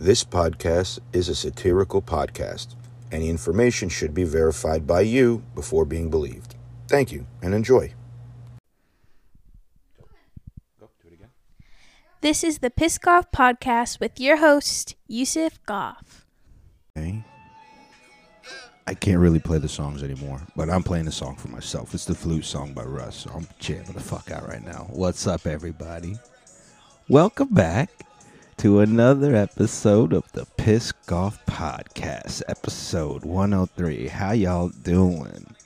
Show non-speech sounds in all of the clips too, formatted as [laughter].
This podcast is a satirical podcast. Any information should be verified by you before being believed. Thank you and enjoy. This is the Piss Goff Podcast with your host, Yusuf Goff. Okay. I can't really play the songs anymore, but I'm playing the song for myself. It's the flute song by Russ. So I'm jamming the fuck out right now. What's up, everybody? Welcome back to another episode of the Piss Goff Podcast, episode 103. How y'all doing?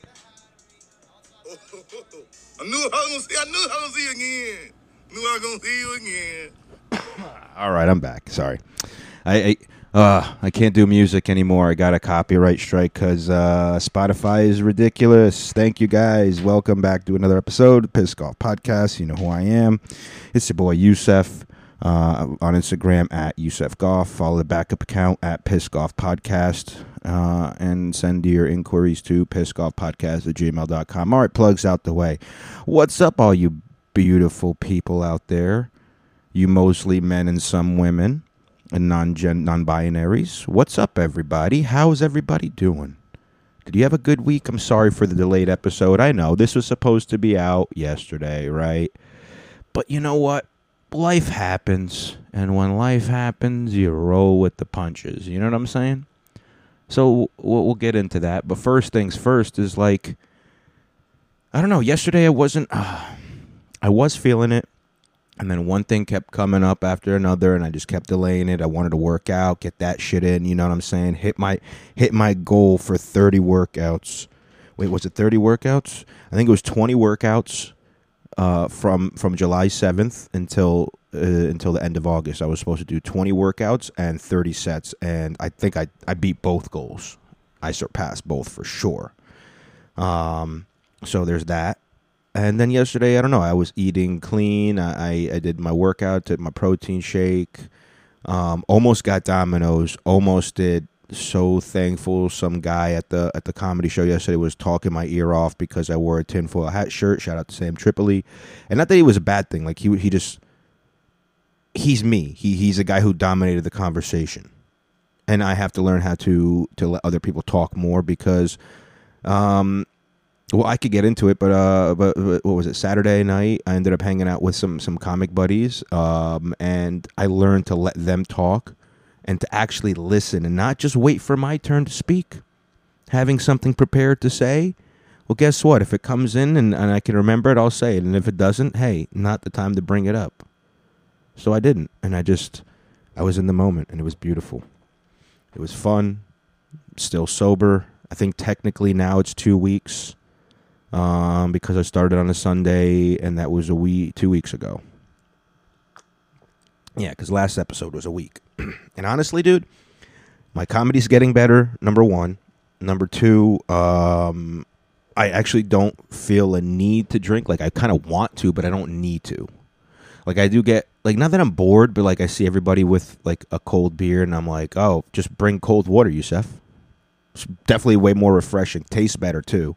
I knew I was gonna see. I knew I was gonna see you again. Knew I was gonna see you again. All right, I'm back. Sorry, I I, uh, I can't do music anymore. I got a copyright strike because uh, Spotify is ridiculous. Thank you guys. Welcome back to another episode of Piss Goff Podcast. You know who I am. It's your boy Yusef. Uh, on Instagram at Yusef Goff. Follow the backup account at Piss Goff Podcast. Uh, and send your inquiries to pissgoffpodcast at gmail.com. All right, plugs out the way. What's up, all you beautiful people out there? You mostly men and some women and non-gen non-binaries. What's up, everybody? How's everybody doing? Did you have a good week? I'm sorry for the delayed episode. I know this was supposed to be out yesterday, right? But you know what? Life happens, and when life happens, you roll with the punches. You know what I'm saying? So we'll, get into that. But first things first is like, I don't know. Yesterday I wasn't. Uh, I was feeling it. And then one thing kept coming up after another, and I just kept delaying it. I wanted to work out, get that shit in. You know what I'm saying? Hit my hit my goal for 30 workouts. Wait, was it 30 workouts? I think it was 20 workouts uh, from from July 7th until uh, until the end of August. I was supposed to do 20 workouts and 30 sets, and I think I I beat both goals. I surpassed both for sure. Um, so there's that. And then yesterday, I don't know. I was eating clean. I I, I did my workout, did my protein shake. Um, almost got Domino's. Almost did. So thankful. Some guy at the at the comedy show yesterday was talking my ear off because I wore a tinfoil hat shirt. Shout out to Sam Tripoli, and not that he was a bad thing. Like he he just he's me. He he's a guy who dominated the conversation, and I have to learn how to to let other people talk more because, um, well, I could get into it, but uh, but, but what was it? Saturday night, I ended up hanging out with some some comic buddies, um, and I learned to let them talk and to actually listen and not just wait for my turn to speak. Having something prepared to say. Well, guess what? If it comes in and, and I can remember it, I'll say it. And if it doesn't, hey, not the time to bring it up. So I didn't. And I just, I was in the moment and it was beautiful. It was fun. Still sober. I think technically now it's two weeks um, because I started on a Sunday and that was a week, two weeks ago. Yeah, because last episode was a week. [clears throat] and honestly, dude, my comedy's getting better. Number one. Number two, um, I actually don't feel a need to drink. Like I kind of want to, but I don't need to. Like I do get like not that I'm bored, but like I see everybody with like a cold beer, and I'm like, oh, just bring cold water, Yusef. It's definitely way more refreshing. Tastes better too.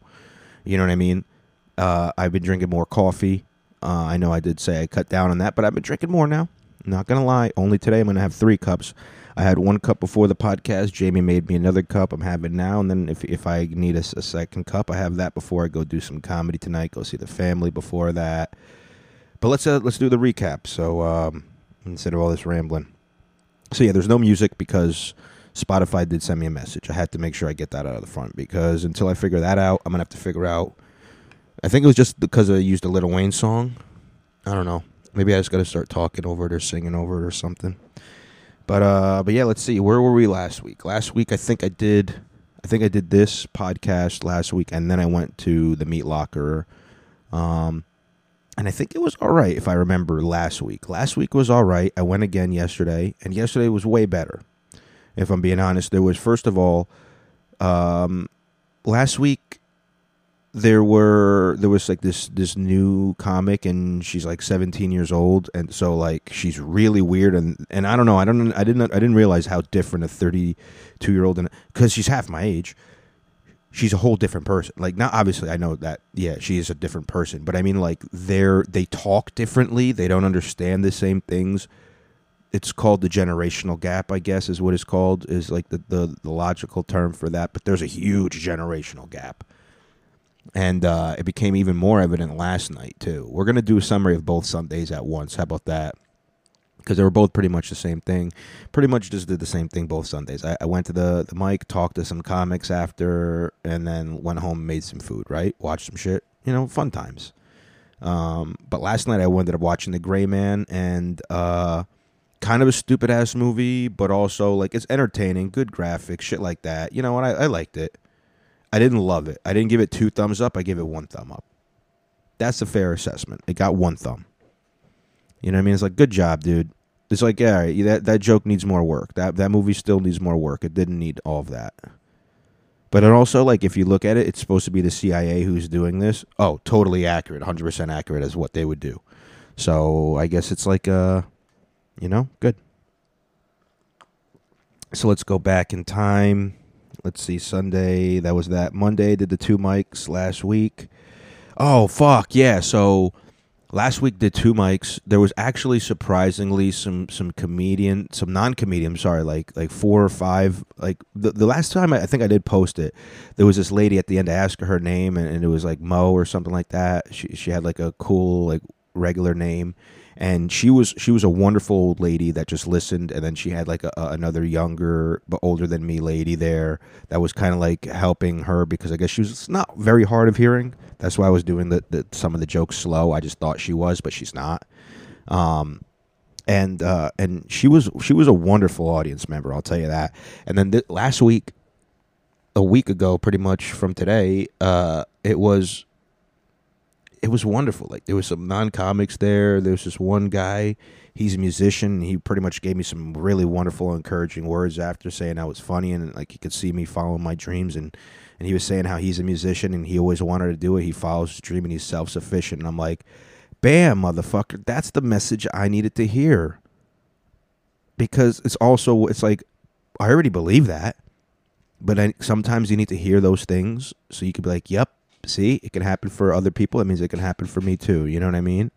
You know what I mean? Uh, I've been drinking more coffee. Uh, I know I did say I cut down on that, but I've been drinking more now. Not gonna lie. Only today I'm gonna have three cups. I had one cup before the podcast. Jamie made me another cup. I'm having now, and then if if I need a, a second cup, I have that before I go do some comedy tonight. Go see the family before that. But let's uh, let's do the recap. So um, instead of all this rambling, so yeah, there's no music because Spotify did send me a message. I had to make sure I get that out of the front because until I figure that out, I'm gonna have to figure out. I think it was just because I used a Lil Wayne song. I don't know. Maybe I just got to start talking over it or singing over it or something. But uh, but yeah, let's see. Where were we last week? Last week, I think I did. I think I did this podcast last week, and then I went to the Meat Locker. Um, and I think it was all right if I remember last week. Last week was all right. I went again yesterday, and yesterday was way better. If I'm being honest, there was first of all, um, last week there were there was like this this new comic and she's like 17 years old and so like she's really weird and and I don't know I don't I didn't I didn't realize how different a 32 year old and because she's half my age she's a whole different person like now obviously I know that yeah she is a different person but I mean like they're they talk differently they don't understand the same things it's called the generational gap, I guess, is what it's called, is like the, the, the logical term for that. But there's a huge generational gap. And uh, it became even more evident last night, too. We're to do a summary of both Sundays at once. How about that? Because they were both pretty much the same thing. Pretty much just did the same thing both Sundays. I, I went to the, the mic, talked to some comics after, and then went home made some food, right? Watched some shit. You know, fun times. Um, but last night I ended up watching The Gray Man, and uh, kind of a stupid ass movie, but also like it's entertaining, good graphics, shit like that. You know what? I, I liked it. I didn't love it. I didn't give it two thumbs up. I gave it one thumb up. That's a fair assessment. It got one thumb. You know what I mean? It's like good job, dude. It's like yeah, that that joke needs more work. That that movie still needs more work. It didn't need all of that. But it also like if you look at it, it's supposed to be the CIA who's doing this. Oh, totally accurate, hundred percent accurate as what they would do. So I guess it's like uh, you know, good. So let's go back in time. Let's see, Sunday that was that. Monday did the two mics last week. Oh fuck yeah! So last week did two mics. There was actually surprisingly some some comedian, some non comedian. Sorry, like like four or five. Like the the last time I, I think I did post it, there was this lady at the end. I asked her her name, and, and it was like Mo or something like that. She she had like a cool like regular name and she was she was a wonderful old lady that just listened. And then she had like a, another younger but older than me lady there that was kind of like helping her because i guess she was not very hard of hearing. That's why i was doing the, the some of the jokes slow. I just thought she was but she's not. Um and uh and she was she was a wonderful audience member i'll tell you that. And then th- last week a week ago pretty much from today uh it was it was wonderful. Like there was some non comics there. There was this one guy. He's a musician. He pretty much gave me some really wonderful, encouraging words after saying I was funny and like he could see me following my dreams. And and he was saying how he's a musician and he always wanted to do it. He follows his dream and he's self sufficient. And I'm like, bam, motherfucker. That's the message I needed to hear. Because it's also it's like I already believe that, but I, sometimes you need to hear those things so you could be like, yep, see, it can happen for other people. It means it can happen for me too. You know what I mean?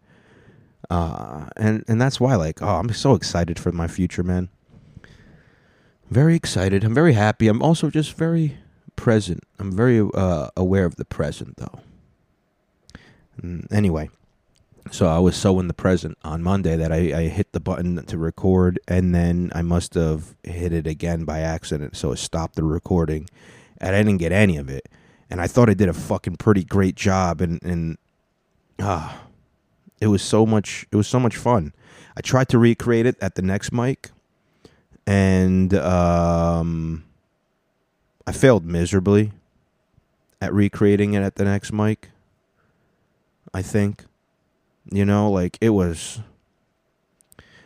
Uh, and and that's why, like, oh, I'm so excited for my future, man. Very excited. I'm very happy. I'm also just very present. I'm very uh, aware of the present, though. Mm, Anyway, so I was so in the present on Monday that I, I hit the button to record, and then I must have hit it again by accident, so it stopped the recording, and I didn't get any of it. And I thought I did a fucking pretty great job, and and ah, it was so much. It was so much fun. I tried to recreate it at the next mic, and um, I failed miserably at recreating it at the next mic. I think. You know, like it was.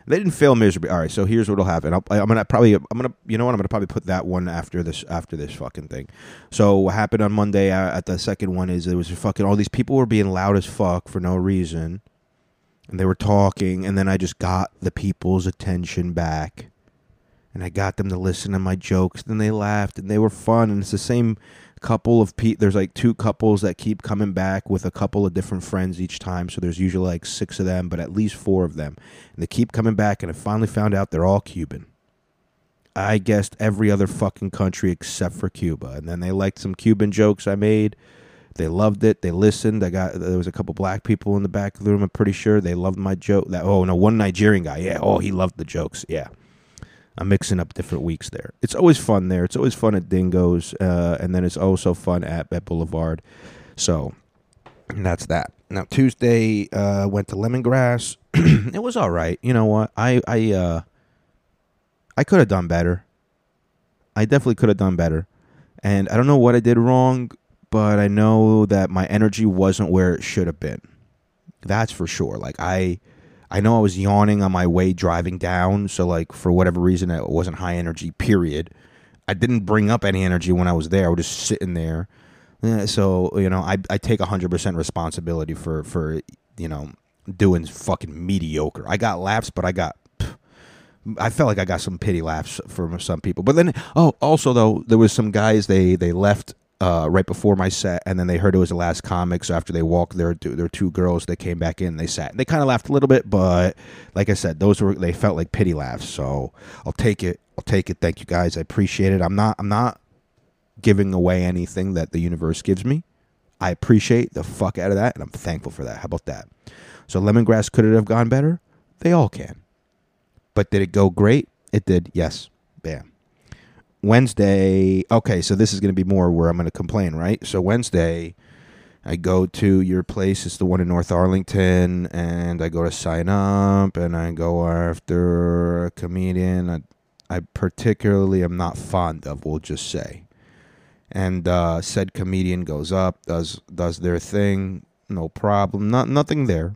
They didn't fail miserably. All right, so here's what'll happen. I'll, I'm gonna probably, I'm gonna, you know what? I'm gonna probably put that one after this, after this fucking thing. So what happened on Monday uh, at the second one is there was fucking all these people were being loud as fuck for no reason, and they were talking, and then I just got the people's attention back, and I got them to listen to my jokes. and they laughed, and they were fun, and it's the same couple of pe- there's like two couples that keep coming back with a couple of different friends each time so there's usually like six of them but at least four of them. And they keep coming back and i finally found out they're all cuban. I guessed every other fucking country except for cuba and then they liked some cuban jokes i made. They loved it. They listened. I got there was a couple black people in the back of the room i'm pretty sure. They loved my joke that oh no one nigerian guy yeah oh he loved the jokes yeah I'm mixing up different weeks there. It's always fun there. It's always fun at Dingo's, uh, and then it's also fun at Bet Boulevard. So that's that. Now Tuesday uh, went to Lemongrass. [clears throat] it was all right. You know what? I I uh, I could have done better. I definitely could have done better, and I don't know what I did wrong, but I know that my energy wasn't where it should have been. That's for sure. Like I. I know I was yawning on my way driving down, so like for whatever reason it wasn't high energy. Period. I didn't bring up any energy when I was there. I was just sitting there. Eh, So you know, I I take hundred percent responsibility for for you know doing fucking mediocre. I got laughs, but I got. I felt like I got some pity laughs from some people, but then oh, also though there was some guys they they left uh, right before my set, and then they heard it was the last comic. So after they walked their their two girls, they came back in. They sat. And they kind of laughed a little bit, but like I said, those were they felt like pity laughs. So I'll take it. I'll take it. Thank you guys. I appreciate it. I'm not. I'm not giving away anything that the universe gives me. I appreciate the fuck out of that, and I'm thankful for that. How about that? So lemongrass could it have gone better? They all can. But did it go great? It did. Yes. Bam. Wednesday. Okay, so this is going to be more where I'm going to complain, right? So Wednesday, I go to your place. It's the one in North Arlington, and I go to sign up, and I go after a comedian I, I particularly am not fond of. We'll just say, and uh, said comedian goes up, does does their thing, no problem, not nothing there.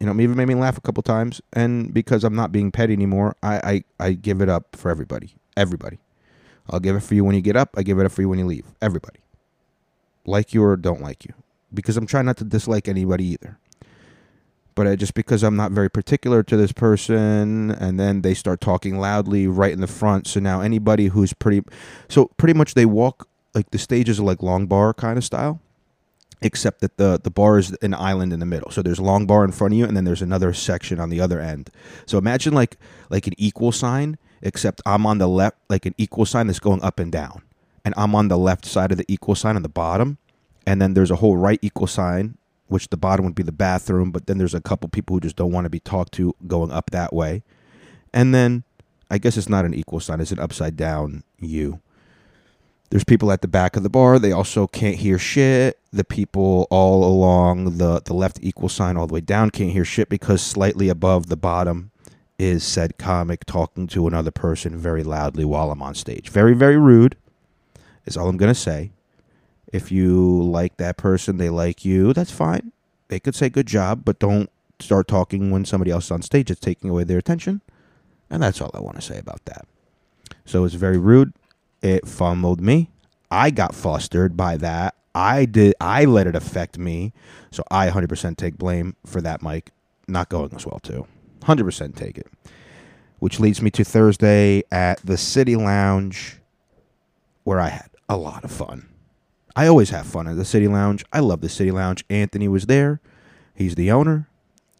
You know, even made me laugh a couple times, and because I'm not being petty anymore, I I, I give it up for everybody, everybody. I'll give it for you when you get up. I give it for you when you leave. Everybody. Like you or don't like you. Because I'm trying not to dislike anybody either. But I, just because I'm not very particular to this person, and then they start talking loudly right in the front. So now anybody who's pretty. So pretty much they walk, like the stages are like long bar kind of style. Except that the, the bar is an island in the middle. So there's a long bar in front of you, and then there's another section on the other end. So imagine like like an equal sign, except I'm on the left, like an equal sign that's going up and down. And I'm on the left side of the equal sign on the bottom. And then there's a whole right equal sign, which the bottom would be the bathroom. But then there's a couple people who just don't want to be talked to going up that way. And then I guess it's not an equal sign, it's an upside down U. There's people at the back of the bar. They also can't hear shit. The people all along the, the left equal sign all the way down can't hear shit because slightly above the bottom is said comic talking to another person very loudly while I'm on stage. Very, very rude, is all I'm going to say. If you like that person, they like you, that's fine. They could say good job, but don't start talking when somebody else is on stage. It's taking away their attention. And that's all I want to say about that. So it's very rude. It fumbled me. I got flustered by that. I did. I let it affect me. So I 100% take blame for that, Mike. Not going as well too. 100% take it. Which leads me to Thursday at the City Lounge, where I had a lot of fun. I always have fun at the City Lounge. I love the City Lounge. Anthony was there. He's the owner.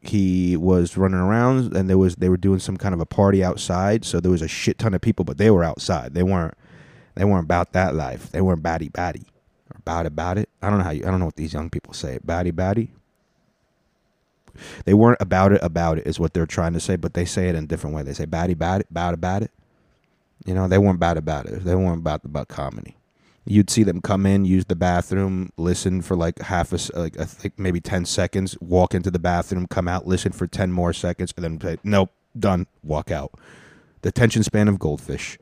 He was running around, and there was they were doing some kind of a party outside. So there was a shit ton of people, but they were outside. They weren't they weren't about that life. They weren't batty batty or about about it. I don't know how you. I don't know what these young people say. Batty batty. They weren't about it about it is what they're trying to say, but they say it in a different way. They say batty about it, about about it. You know, they weren't bad about it. They weren't about about comedy. You'd see them come in, use the bathroom, listen for like half a like I think maybe ten seconds, walk into the bathroom, come out, listen for ten more seconds, and then say, "Nope, done," walk out. The attention span of goldfish.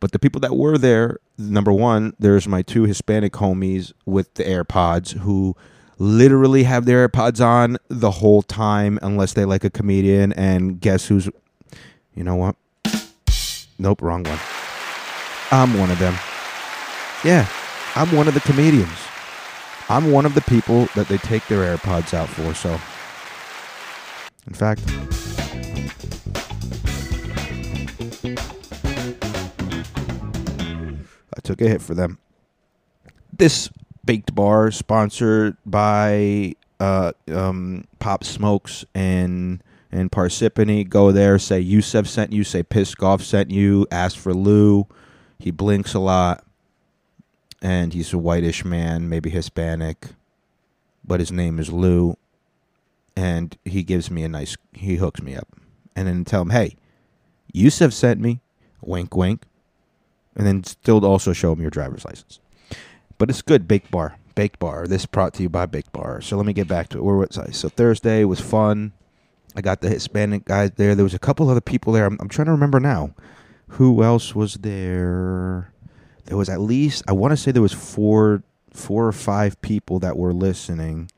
But the people that were there, number one, there's my two Hispanic homies with the AirPods who literally have their AirPods on the whole time unless they like a comedian. And guess who's, you know what? Nope, wrong one. I'm one of them. Yeah, I'm one of the comedians. I'm one of the people that they take their AirPods out for. So, in fact, I took a hit for them. This baked bar sponsored by uh, um, Pop Smokes and and Parsippany. Go there, say Yusef sent you, say Piss Goff sent you, ask for Lou. He blinks a lot, and he's a whitish man, maybe Hispanic, but his name is Lou, and he gives me a nice. He hooks me up, and then tell him, hey, Yusef sent me. Wink, wink and then still also show him your driver's license. But it's good, Baked Bar. Baked Bar. This brought to you by Baked Bar. So let me get back to it. Where was I? So Thursday was fun. I got the Hispanic guys there. There was a couple other people there. I'm, I'm trying to remember now. Who else was there? There was at least I want to say there was four four or five people that were listening.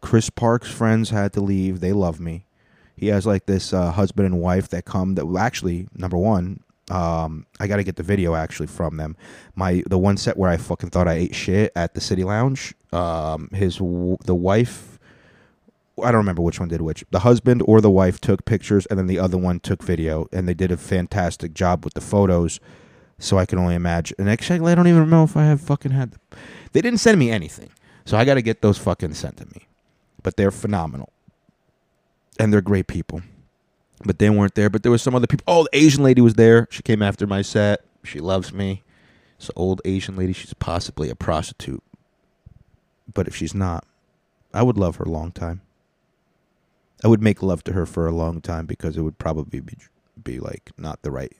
Chris Park's friends had to leave. They love me. He has like this uh, husband and wife that come that actually number one um, I got to get the video actually from them. My the one set where I fucking thought I ate shit at the City Lounge. Um, his the wife, I don't remember which one did which. The husband or the wife took pictures, and then the other one took video, and they did a fantastic job with the photos. So I can only imagine. And actually, I don't even know if I have fucking had. The, they didn't send me anything, so I got to get those fucking sent to me. But they're phenomenal, and they're great people. But they weren't there. But there was some other people. Oh, the Asian lady was there. She came after my set. She loves me. It's an old Asian lady. She's possibly a prostitute. But if she's not, I would love her a long time. I would make love to her for a long time because it would probably be be like not the right.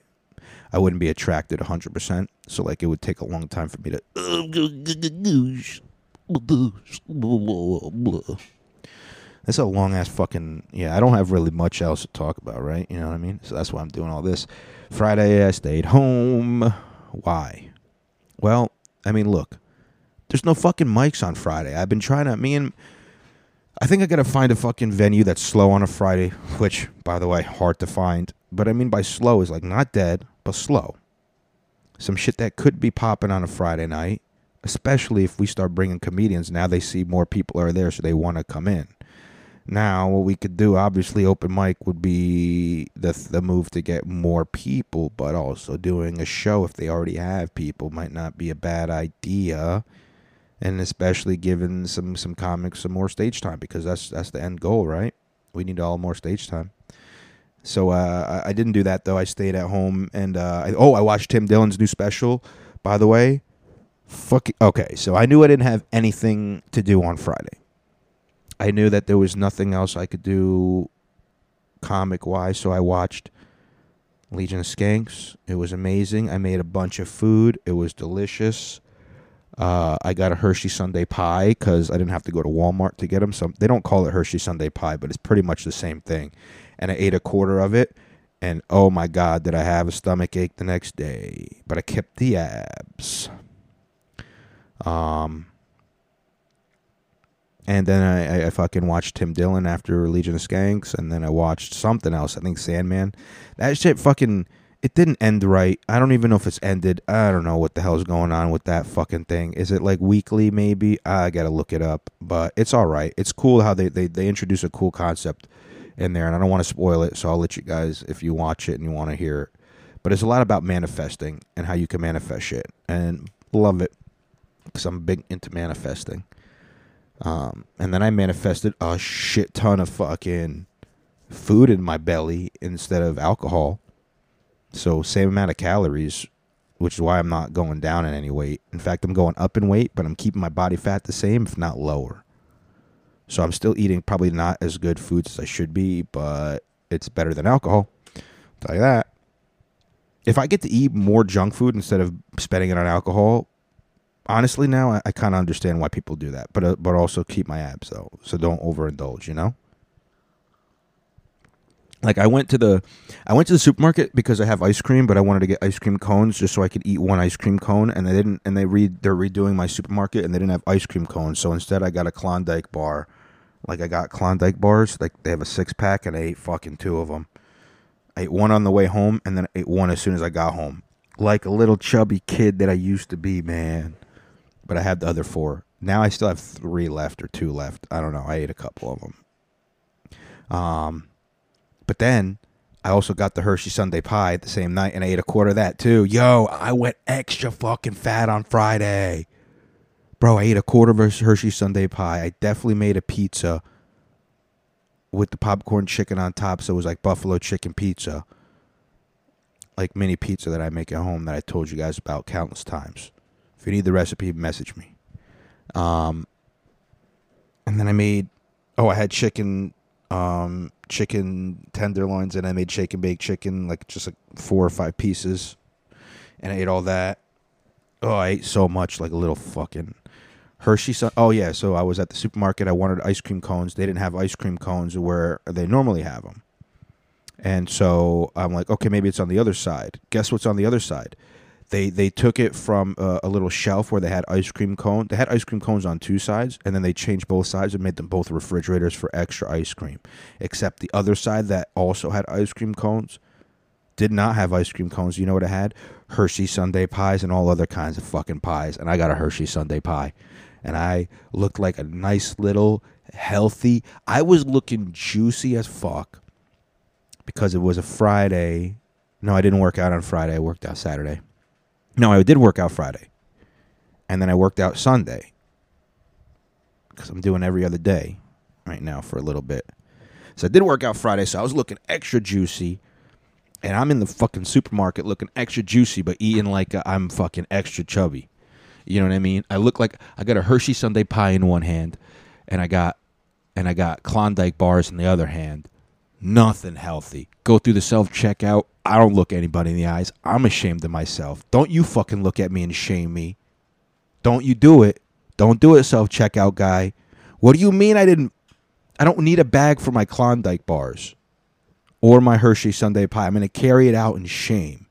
I wouldn't be attracted 100%. So like it would take a long time for me to [laughs] That's a long ass fucking yeah, I don't have really much else to talk about, right? You know what I mean? So that's why I'm doing all this. Friday I stayed home. Why? Well, I mean, look. There's no fucking mics on Friday. I've been trying to me and I think I gotta find a fucking venue that's slow on a Friday, [laughs] which, by the way, hard to find. But I mean by slow is like not dead, but slow. Some shit that could be popping on a Friday night, especially if we start bringing comedians. Now they see more people are there, so they want to come in. Now, what we could do, obviously, open mic would be the the move to get more people, but also doing a show if they already have people might not be a bad idea, and especially giving some some comics some more stage time because that's that's the end goal, right? We need all more stage time. So uh, I, I didn't do that though. I stayed at home and uh, I, oh, I watched Tim Dillon's new special. By the way, fuck. Okay, so I knew I didn't have anything to do on Friday. I knew that there was nothing else I could do comic wise, so I watched Legion of Skanks. It was amazing. I made a bunch of food. It was delicious. Uh, I got a Hershey Sundae pie because I didn't have to go to Walmart to get them. So they don't call it Hershey Sundae pie, but it's pretty much the same thing. And I ate a quarter of it, and oh my god, did I have a stomach ache the next day? But I kept the abs. Um, and then I, I, fucking watched Tim Dillon after Legion of Skanks, and then I watched something else. I think Sandman. That shit fucking it didn't end right. I don't even know if it's ended. I don't know what the hell's going on with that fucking thing. Is it like weekly maybe? I gotta look it up. But it's all right. It's cool how they, they, they introduce a cool concept in there, and I don't want to spoil it, so I'll let you guys if you watch it and you want to hear it. But it's a lot about manifesting and how you can manifest shit, and love it because I'm big into manifesting. Um, and then I manifested a shit ton of fucking food in my belly instead of alcohol. So same amount of calories, which is why I'm not going down in any weight. In fact, I'm going up in weight, but I'm keeping my body fat the same, if not lower. So I'm still eating probably not as good foods as I should be, but it's better than alcohol. You that. If I get to eat more junk food instead of spending it on alcohol, honestly, now I, I kind of understand why people do that. But uh, but also keep my abs though, so don't overindulge. You know. Like I went to the, I went to the supermarket because I have ice cream, but I wanted to get ice cream cones just so I could eat one ice cream cone, and they didn't. And they read they're redoing my supermarket, and they didn't have ice cream cones, so instead I got a Klondike bar. Like I got Klondike bars, like they have a six pack, and I ate fucking two of them. I ate one on the way home, and then I ate one as soon as I got home, like a little chubby kid that I used to be, man. But I had the other four. Now I still have three left or two left. I don't know. I ate a couple of them. Um, but then I also got the Hershey Sundae pie the same night, and I ate a quarter of that too. Yo, I went extra fucking fat on Friday. Bro, I ate a quarter of a Hershey Sundae pie. I definitely made a pizza with the popcorn chicken on top, so it was like buffalo chicken pizza. Like mini pizza that I make at home that I told you guys about countless times. If you need the recipe, message me. Um, and then I made, oh, I had chicken, um, chicken tenderloins, and I made shake and bake chicken, like just like four or five pieces, and I ate all that. Oh, I ate so much, like a little fucking Hershey. Sun- oh yeah, so I was at the supermarket. I wanted ice cream cones. They didn't have ice cream cones where they normally have them, and so I'm like, okay, maybe it's on the other side. Guess what's on the other side? They they took it from a, a little shelf where they had ice cream cone. They had ice cream cones on two sides, and then they changed both sides and made them both refrigerators for extra ice cream. Except the other side that also had ice cream cones did not have ice cream cones. You know what it had? Hershey Sundae pies and all other kinds of fucking pies. And I got a Hershey Sundae pie, and I looked like a nice little healthy. I was looking juicy as fuck because it was a Friday. No, I didn't work out on Friday. I worked out Saturday. No, I did work out Friday, and then I worked out Sunday because I'm doing every other day right now for a little bit. So I did work out Friday, so I was looking extra juicy, and I'm in the fucking supermarket looking extra juicy, but eating like I'm fucking extra chubby. You know what I mean? I look like I got a Hershey Sundae pie in one hand, and I got and I got Klondike bars in the other hand. Nothing healthy. Go through the self checkout. I don't look anybody in the eyes. I'm ashamed of myself. Don't you fucking look at me and shame me. Don't you do it. Don't do it, self checkout guy. What do you mean I didn't? I don't need a bag for my Klondike bars or my Hershey Sundae pie. I'm going to carry it out in shame.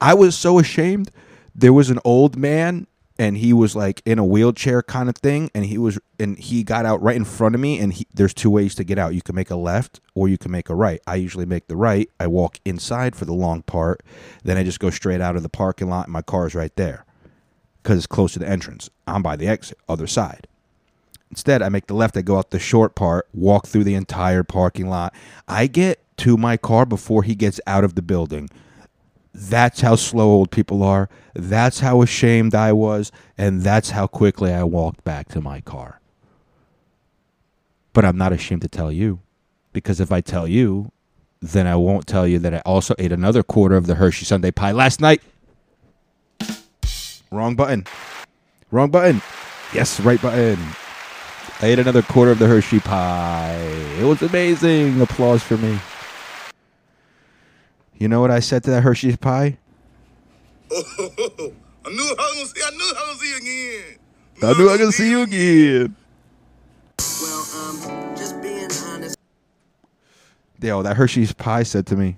I was so ashamed. There was an old man and he was like in a wheelchair kind of thing and he was and he got out right in front of me and he, there's two ways to get out. You can make a left or you can make a right. I usually make the right. I walk inside for the long part. Then i just go straight out of the parking lot and my car's right there because it's close to the entrance. I'm by the exit other side. Instead i make the left. I go out the short part walk through the entire parking lot. I get to my car before he gets out of the building that's how slow old people are. That's how ashamed I was. And that's how quickly I walked back to my car. But I'm not ashamed to tell you. Because if I tell you, then I won't tell you that I also ate another quarter of the Hershey Sundae pie last night. Wrong button. Wrong button. Yes, right button. I ate another quarter of the Hershey pie. It was amazing. Applause for me. You know what I said to that Hershey's pie? [laughs] I knew I was gonna see. I knew I was gonna see you again. I knew I could see you again. Well, um, just being honest. Yo, that Hershey's pie said to me,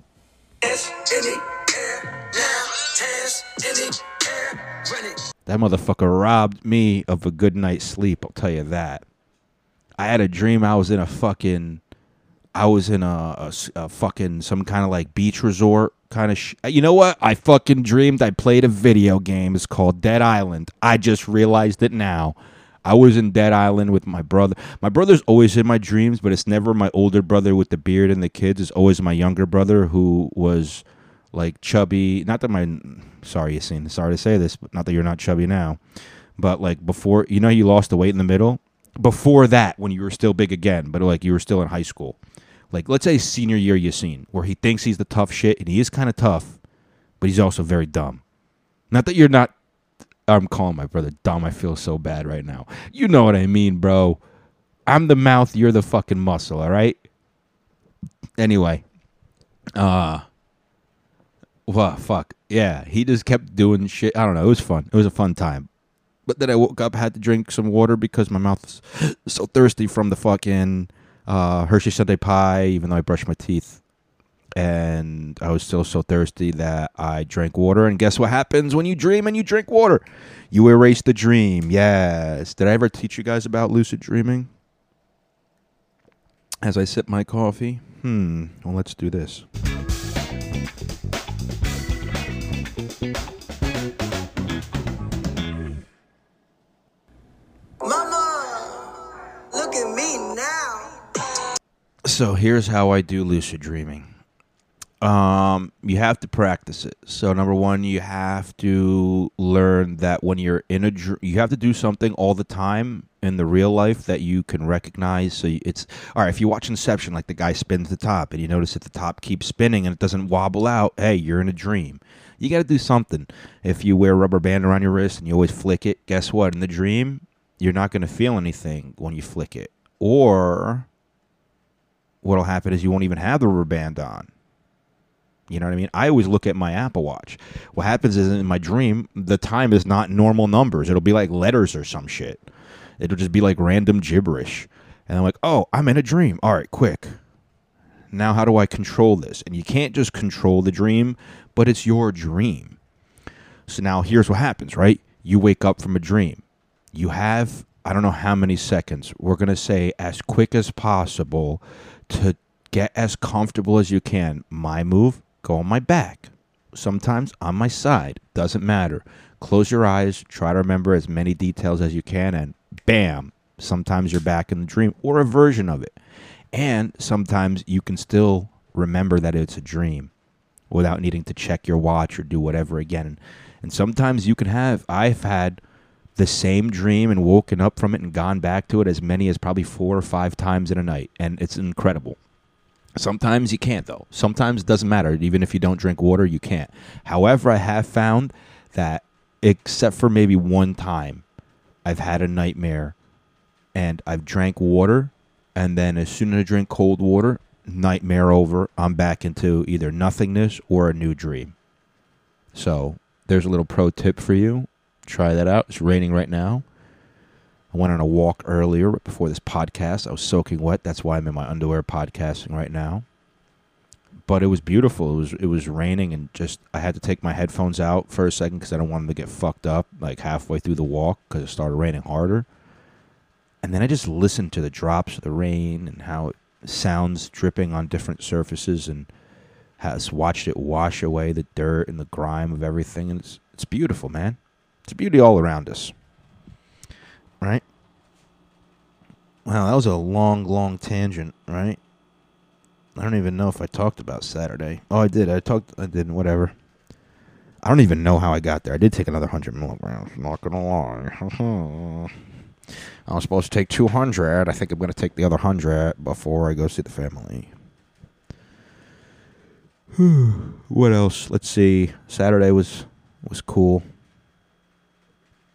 Hands in the air now. Hands in the air. Run it. that motherfucker robbed me of a good night's sleep. I'll tell you that. I had a dream I was in a fucking, I was in a fucking some kind of like beach resort kind of. Sh- you know what? I fucking dreamed I played a video game. It's called Dead Island. I just realized it now. I was in Dead Island with my brother. My brother's always in my dreams, but it's never my older brother with the beard and the kids. It's always my younger brother who was like chubby. Not that my sorry, Yassine. Sorry to say this, but not that you're not chubby now. But like before, you know, you lost the weight in the middle. Before that, when you were still big again, but like you were still in high school. Like let's say senior year Yassine, where he thinks he's the tough shit, and he is kind of tough, but he's also very dumb. Not that you're not. I'm calling my brother dumb. I feel so bad right now. You know what I mean, bro. I'm the mouth. You're the fucking muscle. All right. Anyway, uh, well, fuck yeah. He just kept doing shit. I don't know. It was fun. It was a fun time. But then I woke up, had to drink some water because my mouth was [gasps] so thirsty from the fucking uh, Hershey Sundae pie. Even though I brushed my teeth, and I was still so thirsty that I drank water. And guess what happens when you dream and you drink water? You erase the dream. Yes. Did I ever teach you guys about lucid dreaming? As I sip my coffee. Hmm. Well, let's do this. Mama, look at me now. So here's how I do lucid dreaming. Um, you have to practice it. So number one, you have to learn that when you're in a, dr- you have to do something all the time in the real life that you can recognize. So it's all right. If you watch Inception, like the guy spins the top, and you notice that the top keeps spinning and it doesn't wobble out. Hey, you're in a dream. You got to do something. If you wear a rubber band around your wrist and you always flick it, guess what? In the dream, you're not going to feel anything when you flick it. Or what'll happen is you won't even have the rubber band on. You know what I mean? I always look at my Apple Watch. What happens is in my dream, the time is not normal numbers. It'll be like letters or some shit. It'll just be like random gibberish. And I'm like, oh, I'm in a dream. All right, quick. Now, how do I control this? And you can't just control the dream, but it's your dream. So now here's what happens, right? You wake up from a dream. You have, I don't know how many seconds. We're going to say as quick as possible to get as comfortable as you can. My move, go on my back. Sometimes on my side. Doesn't matter. Close your eyes. Try to remember as many details as you can. And bam, sometimes you're back in the dream or a version of it. And sometimes you can still remember that it's a dream without needing to check your watch or do whatever again. And sometimes you can have, I've had the same dream and woken up from it and gone back to it as many as probably four or five times in a night. And it's incredible. Sometimes you can't, though. Sometimes it doesn't matter. Even if you don't drink water, you can't. However, I have found that, except for maybe one time, I've had a nightmare and I've drank water. And then as soon as I drink cold water, nightmare over. I'm back into either nothingness or a new dream. So there's a little pro tip for you. Try that out. It's raining right now. I went on a walk earlier before this podcast. I was soaking wet. That's why I'm in my underwear podcasting right now. But it was beautiful. It was it was raining and just I had to take my headphones out for a second because I don't want them to get fucked up like halfway through the walk because it started raining harder. And then I just listened to the drops of the rain and how it sounds dripping on different surfaces and has watched it wash away the dirt and the grime of everything. And it's it's beautiful, man. Beauty all around us. Right? Wow, that was a long, long tangent, right? I don't even know if I talked about Saturday. Oh, I did. I talked. I didn't. Whatever. I don't even know how I got there. I did take another hundred milligrams. Not gonna lie. [laughs] I was supposed to take two hundred. I think I'm gonna take the other hundred before I go see the family. [sighs] what else? Let's see. Saturday was was cool.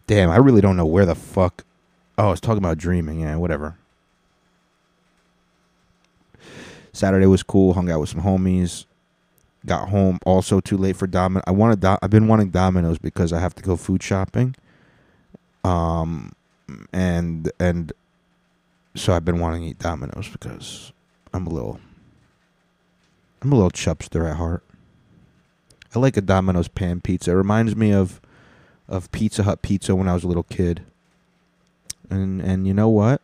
Damn, I really don't know where the fuck. Oh, I was talking about dreaming. Yeah, whatever. Saturday was cool. Hung out with some homies. Got home also too late for Domino. I wanted. Do- I've been wanting Domino's because I have to go food shopping. Um, and and so I've been wanting to eat Domino's because I'm a little. I'm a little chubster at heart. I like a Domino's pan pizza. It reminds me of of Pizza Hut pizza when I was a little kid. And and you know what?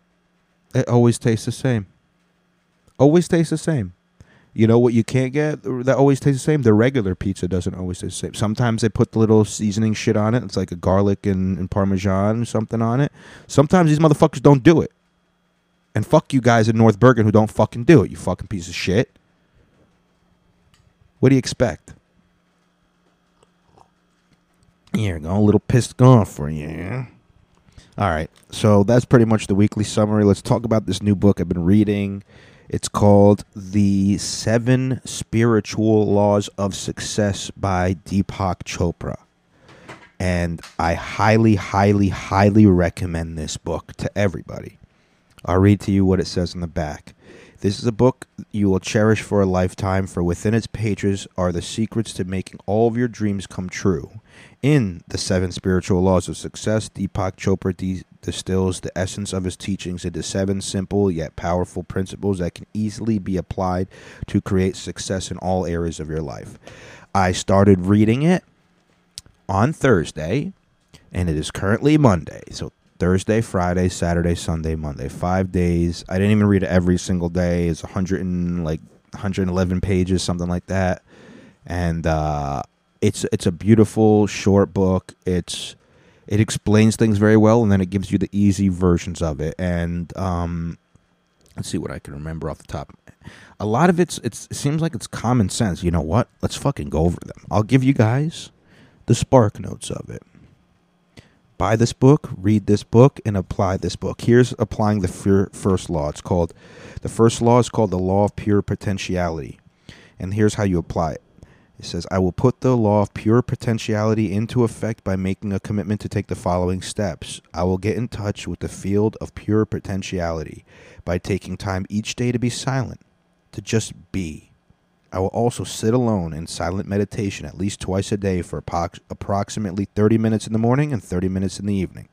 It always tastes the same. Always tastes the same. You know what you can't get that always tastes the same? The regular pizza doesn't always taste the same. Sometimes they put the little seasoning shit on it. It's like a garlic and, and parmesan or something on it. Sometimes these motherfuckers don't do it. And fuck you guys in North Bergen who don't fucking do it, you fucking piece of shit. What do you expect? Here, go a little pissed off for you. All right, so that's pretty much the weekly summary. Let's talk about this new book I've been reading. It's called The Seven Spiritual Laws of Success by Deepak Chopra. And I highly, highly, highly recommend this book to everybody. I'll read to you what it says in the back. This is a book you will cherish for a lifetime, for within its pages are the secrets to making all of your dreams come true. In the seven spiritual laws of success, Deepak Chopra de- distills the essence of his teachings into seven simple yet powerful principles that can easily be applied to create success in all areas of your life. I started reading it on Thursday, and it is currently Monday. So Thursday, Friday, Saturday, Sunday, Monday, five days. I didn't even read it every single day. It's 100 and like 111 pages, something like that. And uh, it's it's a beautiful short book. It's it explains things very well, and then it gives you the easy versions of it. And um, let's see what I can remember off the top. A lot of it's, it's it seems like it's common sense. You know what? Let's fucking go over them. I'll give you guys the spark notes of it. Buy this book, read this book, and apply this book. Here's applying the fir- first law. It's called the first law is called the law of pure potentiality, and here's how you apply it. It says, I will put the law of pure potentiality into effect by making a commitment to take the following steps. I will get in touch with the field of pure potentiality by taking time each day to be silent, to just be. I will also sit alone in silent meditation at least twice a day for approx- approximately 30 minutes in the morning and 30 minutes in the evening.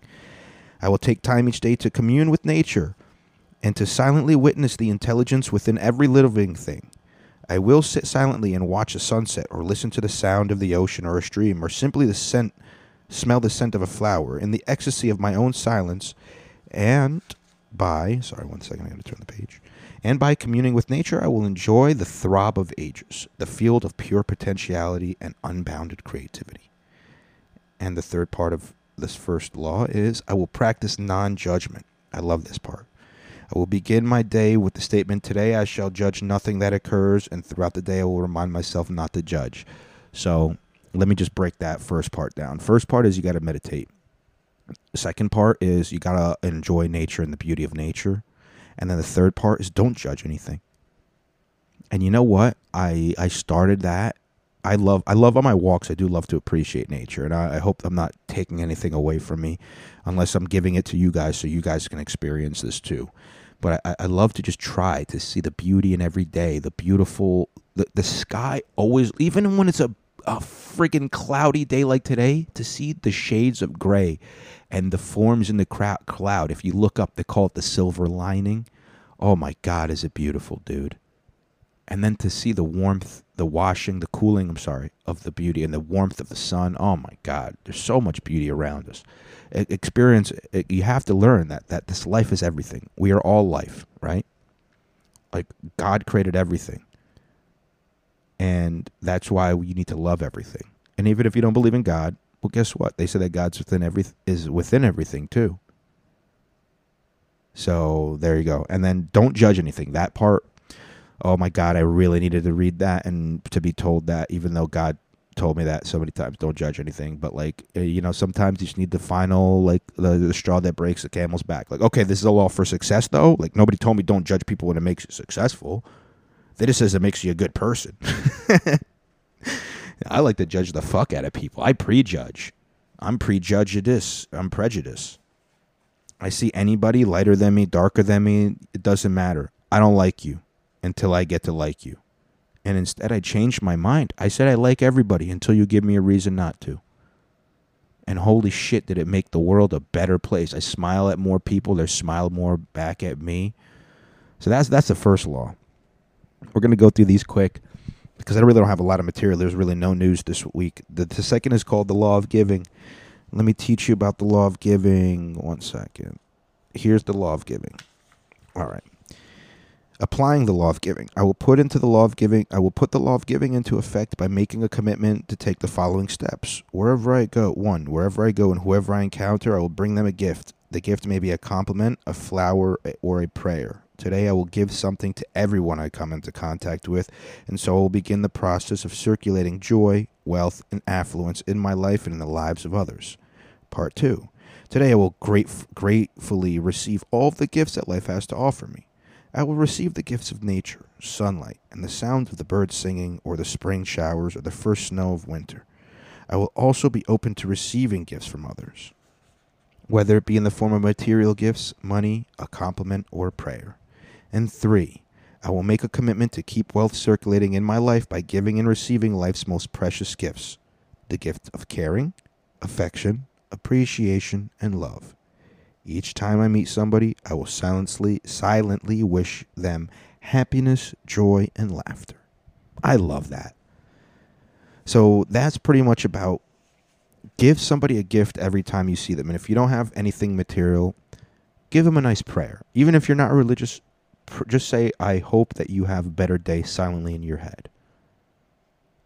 I will take time each day to commune with nature and to silently witness the intelligence within every living thing. I will sit silently and watch a sunset or listen to the sound of the ocean or a stream or simply the scent smell the scent of a flower in the ecstasy of my own silence and by sorry one second I got to turn the page and by communing with nature I will enjoy the throb of ages the field of pure potentiality and unbounded creativity. And the third part of this first law is I will practice non-judgment. I love this part I will begin my day with the statement, Today I shall judge nothing that occurs, and throughout the day I will remind myself not to judge. So let me just break that first part down. First part is you got to meditate. Second part is you got to enjoy nature and the beauty of nature. And then the third part is don't judge anything. And you know what? I I started that. I love I love on my walks. I do love to appreciate nature, and I, I hope I'm not taking anything away from me, unless I'm giving it to you guys so you guys can experience this too. But I, I love to just try to see the beauty in every day, the beautiful, the the sky always, even when it's a a friggin' cloudy day like today, to see the shades of gray and the forms in the cloud. If you look up, they call it the silver lining. Oh my God, is it beautiful, dude? and then to see the warmth, the washing, the cooling, I'm sorry, of the beauty and the warmth of the sun. Oh my God, there's so much beauty around us. Experience, you have to learn that that this life is everything. We are all life, right? Like God created everything. And that's why you need to love everything. And even if you don't believe in God, well guess what? They say that God's within every is within everything too. So there you go. And then don't judge anything. That part oh my god i really needed to read that and to be told that even though god told me that so many times don't judge anything. But like uh, you know sometimes you just need the final like the, the straw that breaks the camel's back. Like okay this is a law for success though. Like nobody told me don't judge people when it makes you successful. They just says it makes you a good person. [laughs] I like to judge the fuck out of people. I prejudge. I'm prejudiced. I'm prejudiced. I see anybody lighter than me darker than me it doesn't matter. I don't like you until I get to like you. And instead, I changed my mind. I said I like everybody until you give me a reason not to. And holy shit, did it make the world a better place? I smile at more people, they smile more back at me. So that's that's the first law. We're gonna go through these quick because I really don't have a lot of material. There's really no news this week. The, the second is called the law of giving. Let me teach you about the law of giving. One second. Here's the law of giving. All right applying the law of giving. I will put into the law of giving, I will put the law of giving into effect by making a commitment to take the following steps. Wherever I go, one, wherever I go and whoever I encounter, I will bring them a gift. The gift may be a compliment, a flower, eh, or a prayer. Today I will give something to everyone I come into contact with, and so I will begin the process of circulating joy, wealth, and affluence in my life and in the lives of others. Part 2. Today I will grate- gratefully receive all of the gifts that life has to offer me. I will receive the gifts of nature, sunlight, and the sound of the birds singing, or the spring showers, or the first snow of winter. I will also be open to receiving gifts from others, whether it be in the form of material gifts, money, a compliment, or a prayer. And three, I will make a commitment to keep wealth circulating in my life by giving and receiving life's most precious gifts the gift of caring, affection, appreciation, and love. Each time I meet somebody, I will silently silently wish them happiness, joy, and laughter. I love that. So that's pretty much about give somebody a gift every time you see them. And if you don't have anything material, give them a nice prayer. Even if you're not religious, pr- just say, I hope that you have a better day silently in your head.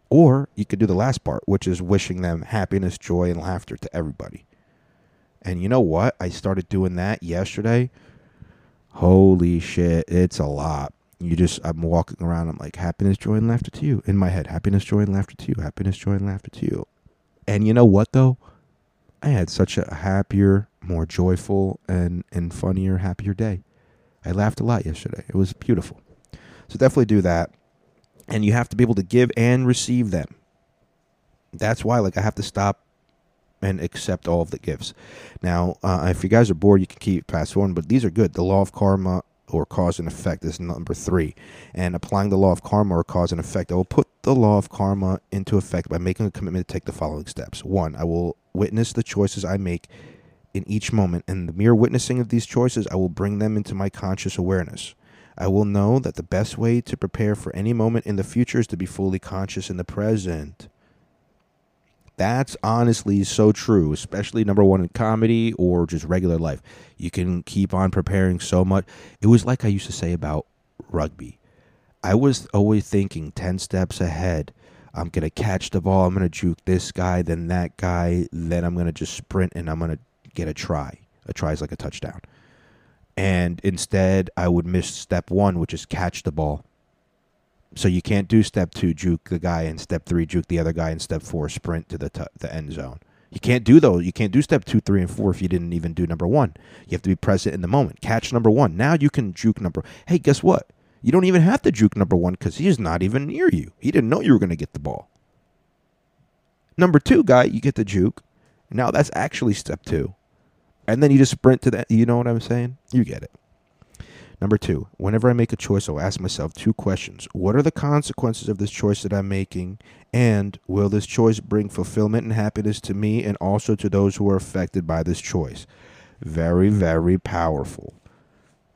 Or you could do the last part, which is wishing them happiness, joy, and laughter to everybody. And you know what? I started doing that yesterday. Holy shit, it's a lot. You just, I'm walking around, I'm like, happiness, joy, and laughter to you. In my head, happiness, joy, and laughter to you. Happiness, joy, and laughter to you. And you know what, though? I had such a happier, more joyful, and, and funnier, happier day. I laughed a lot yesterday. It was beautiful. So definitely do that. And you have to be able to give and receive them. That's why, like, I have to stop and accept all of the gifts. Now, uh, if you guys are bored, you can keep past one, but these are good. The law of karma or cause and effect is number three. And applying the law of karma or cause and effect, I will put the law of karma into effect by making a commitment to take the following steps. One, I will witness the choices I make in each moment, and the mere witnessing of these choices, I will bring them into my conscious awareness. I will know that the best way to prepare for any moment in the future is to be fully conscious in the present. That's honestly so true, especially number one in comedy or just regular life. You can keep on preparing so much. It was like I used to say about rugby. I was always thinking 10 steps ahead. I'm going to catch the ball. I'm going to juke this guy, then that guy. Then I'm going to just sprint and I'm going to get a try. A try is like a touchdown. And instead, I would miss step one, which is catch the ball. So you can't do step two, juke the guy, and step three, juke the other guy, and step four, sprint to the t- the end zone. You can't do those. You can't do step two, three, and four if you didn't even do number one. You have to be present in the moment. Catch number one. Now you can juke number. Hey, guess what? You don't even have to juke number one because he's not even near you. He didn't know you were going to get the ball. Number two guy, you get the juke. Now that's actually step two. And then you just sprint to that. You know what I'm saying? You get it. Number two, whenever I make a choice, I'll ask myself two questions. What are the consequences of this choice that I'm making? And will this choice bring fulfillment and happiness to me and also to those who are affected by this choice? Very, very powerful.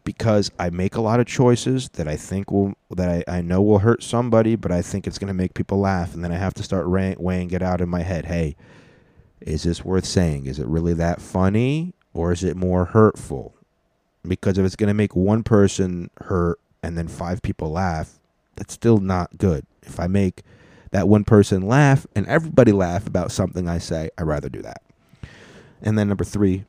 Because I make a lot of choices that I think will, that I, I know will hurt somebody, but I think it's going to make people laugh. And then I have to start weighing, weighing it out in my head. Hey, is this worth saying? Is it really that funny or is it more hurtful? Because if it's going to make one person hurt and then five people laugh, that's still not good. If I make that one person laugh and everybody laugh about something I say, I'd rather do that. And then number three,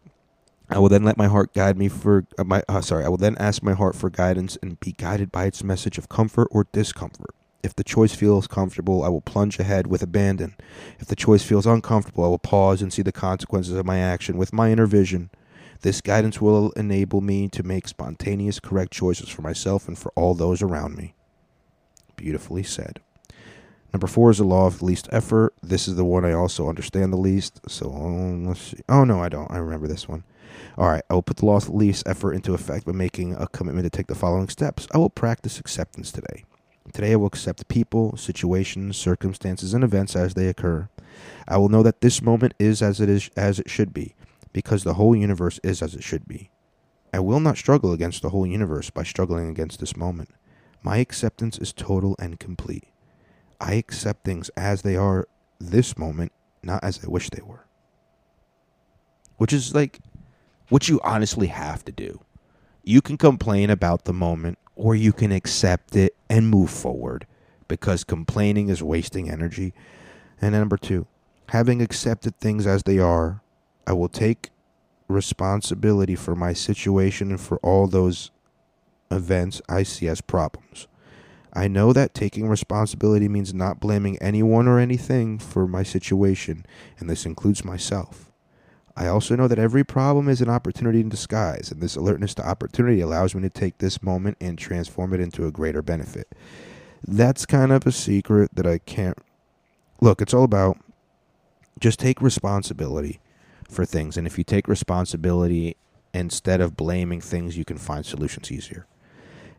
I will then let my heart guide me for uh, my. Uh, sorry, I will then ask my heart for guidance and be guided by its message of comfort or discomfort. If the choice feels comfortable, I will plunge ahead with abandon. If the choice feels uncomfortable, I will pause and see the consequences of my action with my inner vision. This guidance will enable me to make spontaneous, correct choices for myself and for all those around me. Beautifully said. Number four is the law of least effort. This is the one I also understand the least. So um, let's see. Oh no, I don't. I remember this one. All right, I will put the law of least effort into effect by making a commitment to take the following steps. I will practice acceptance today. Today I will accept people, situations, circumstances, and events as they occur. I will know that this moment is as it is as it should be, because the whole universe is as it should be. I will not struggle against the whole universe by struggling against this moment. My acceptance is total and complete. I accept things as they are this moment, not as I wish they were. Which is like what you honestly have to do. You can complain about the moment or you can accept it and move forward because complaining is wasting energy. And number two, having accepted things as they are, I will take responsibility for my situation and for all those events I see as problems. I know that taking responsibility means not blaming anyone or anything for my situation, and this includes myself. I also know that every problem is an opportunity in disguise, and this alertness to opportunity allows me to take this moment and transform it into a greater benefit. That's kind of a secret that I can't. Look, it's all about just take responsibility for things, and if you take responsibility instead of blaming things, you can find solutions easier.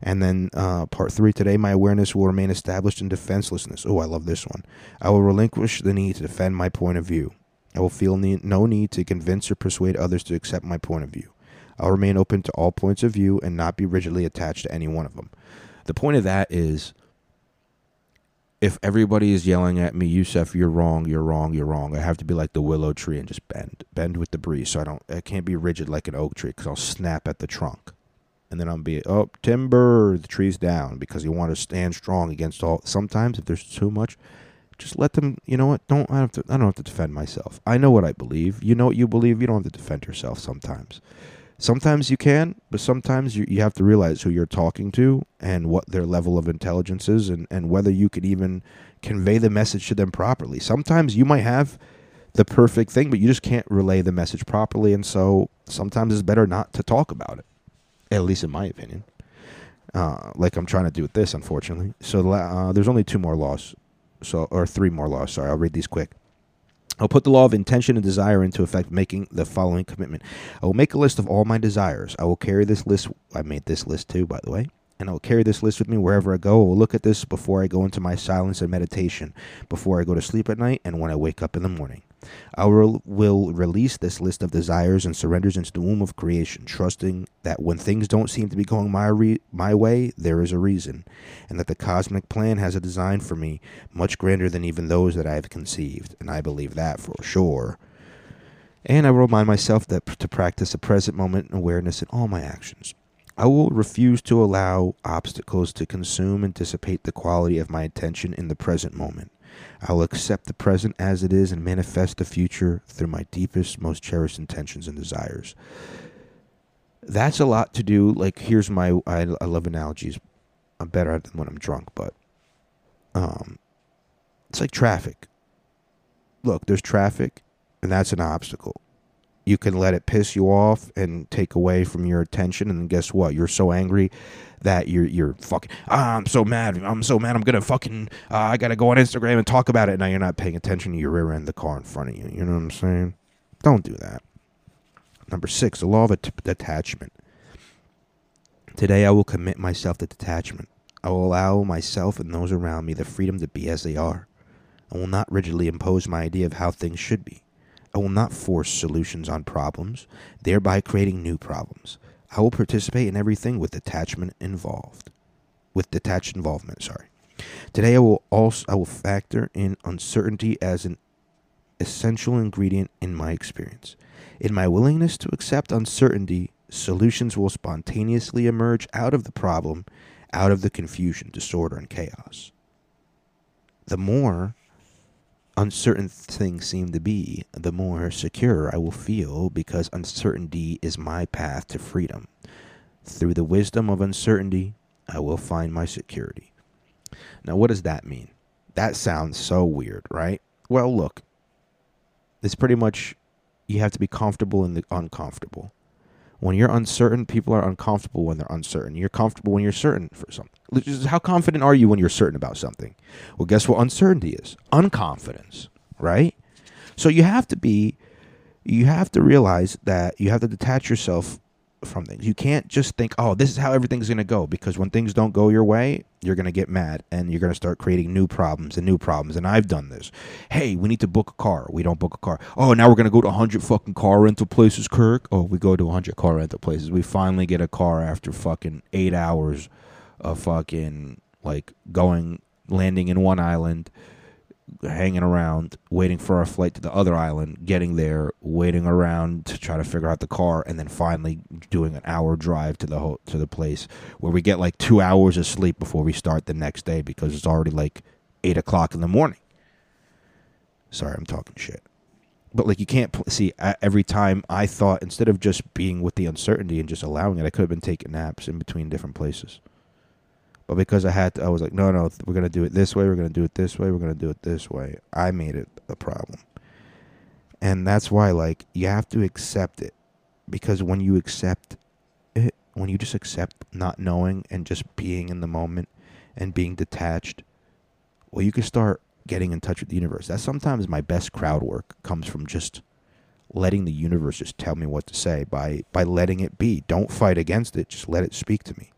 And then uh, part three today, my awareness will remain established in defenselessness. Oh, I love this one. I will relinquish the need to defend my point of view. I will feel need, no need to convince or persuade others to accept my point of view. I'll remain open to all points of view and not be rigidly attached to any one of them. The point of that is if everybody is yelling at me, Yusef, you're wrong, you're wrong, you're wrong, I have to be like the willow tree and just bend, bend with the breeze. So I don't, I can't be rigid like an oak tree because I'll snap at the trunk and then I'll be oh timber the tree's down because you want to stand strong against all. Sometimes if there's too much, just let them. You know what? Don't I have to? I don't have to defend myself. I know what I believe. You know what you believe. You don't have to defend yourself. Sometimes, sometimes you can, but sometimes you you have to realize who you're talking to and what their level of intelligence is, and and whether you could even convey the message to them properly. Sometimes you might have the perfect thing, but you just can't relay the message properly, and so sometimes it's better not to talk about it at least in my opinion. Uh, like I'm trying to do with this, unfortunately. So uh, there's only two more laws, so or three more laws. Sorry, I'll read these quick. I'll put the law of intention and desire into effect, making the following commitment. I will make a list of all my desires. I will carry this list. I made this list too, by the way. And I will carry this list with me wherever I go. I will look at this before I go into my silence and meditation, before I go to sleep at night, and when I wake up in the morning. I will, release this list of desires and surrenders into the womb of creation, trusting that when things don't seem to be going my re- my way, there is a reason, and that the cosmic plan has a design for me much grander than even those that I have conceived, and I believe that for sure. And I will remind myself that to practice a present moment awareness in all my actions. I will refuse to allow obstacles to consume and dissipate the quality of my attention in the present moment. I will accept the present as it is and manifest the future through my deepest, most cherished intentions and desires. That's a lot to do. Like, here's my I, I love analogies. I'm better at them when I'm drunk, but Um, it's like traffic. Look, there's traffic, and that's an obstacle. You can let it piss you off and take away from your attention, and guess what? You're so angry that you're you're fucking. Ah, I'm so mad. I'm so mad. I'm gonna fucking. Uh, I gotta go on Instagram and talk about it. Now you're not paying attention to your rear end, the car in front of you. You know what I'm saying? Don't do that. Number six, the law of at- detachment. Today, I will commit myself to detachment. I will allow myself and those around me the freedom to be as they are. I will not rigidly impose my idea of how things should be. I will not force solutions on problems, thereby creating new problems. I will participate in everything with detachment involved. With detached involvement, sorry. Today I will also I will factor in uncertainty as an essential ingredient in my experience. In my willingness to accept uncertainty, solutions will spontaneously emerge out of the problem, out of the confusion, disorder, and chaos. The more uncertain things seem to be, the more secure I will feel because uncertainty is my path to freedom. Through the wisdom of uncertainty, I will find my security. Now, what does that mean? That sounds so weird, right? Well, look, it's pretty much you have to be comfortable in the uncomfortable. When you're uncertain, people are uncomfortable when they're uncertain. You're comfortable when you're certain for something. How confident are you when you're certain about something? Well, guess what uncertainty is? Unconfidence, right? So you have to be, you have to realize that you have to detach yourself from things. You can't just think, oh, this is how everything's going to go, because when things don't go your way, you're going to get mad and you're going to start creating new problems and new problems. And I've done this. Hey, we need to book a car. We don't book a car. Oh, now we're going to go to 100 fucking car rental places, Kirk. Oh, we go to 100 car rental places. We finally get a car after fucking eight hours of fucking like going, landing in one island hanging around, waiting for our flight to the other island, getting there, waiting around to try to figure out the car, and then finally doing an hour drive to the ho- to the place where we get like two hours of sleep before we start the next day because it's already like eight o'clock in the morning. Sorry, I'm talking shit. But like you can't pl- see a- every time I thought instead of just being with the uncertainty and just allowing it, I could have been taking naps in between different places. But because I had to, I was like, no, no, we're gonna do it this way. We're gonna do it this way. We're gonna do it this way. I made it a problem, and that's why, like, you have to accept it, because when you accept it, when you just accept not knowing and just being in the moment and being detached, well, you can start getting in touch with the universe. That sometimes my best crowd work comes from just letting the universe just tell me what to say by by letting it be. Don't fight against it. Just let it speak to me.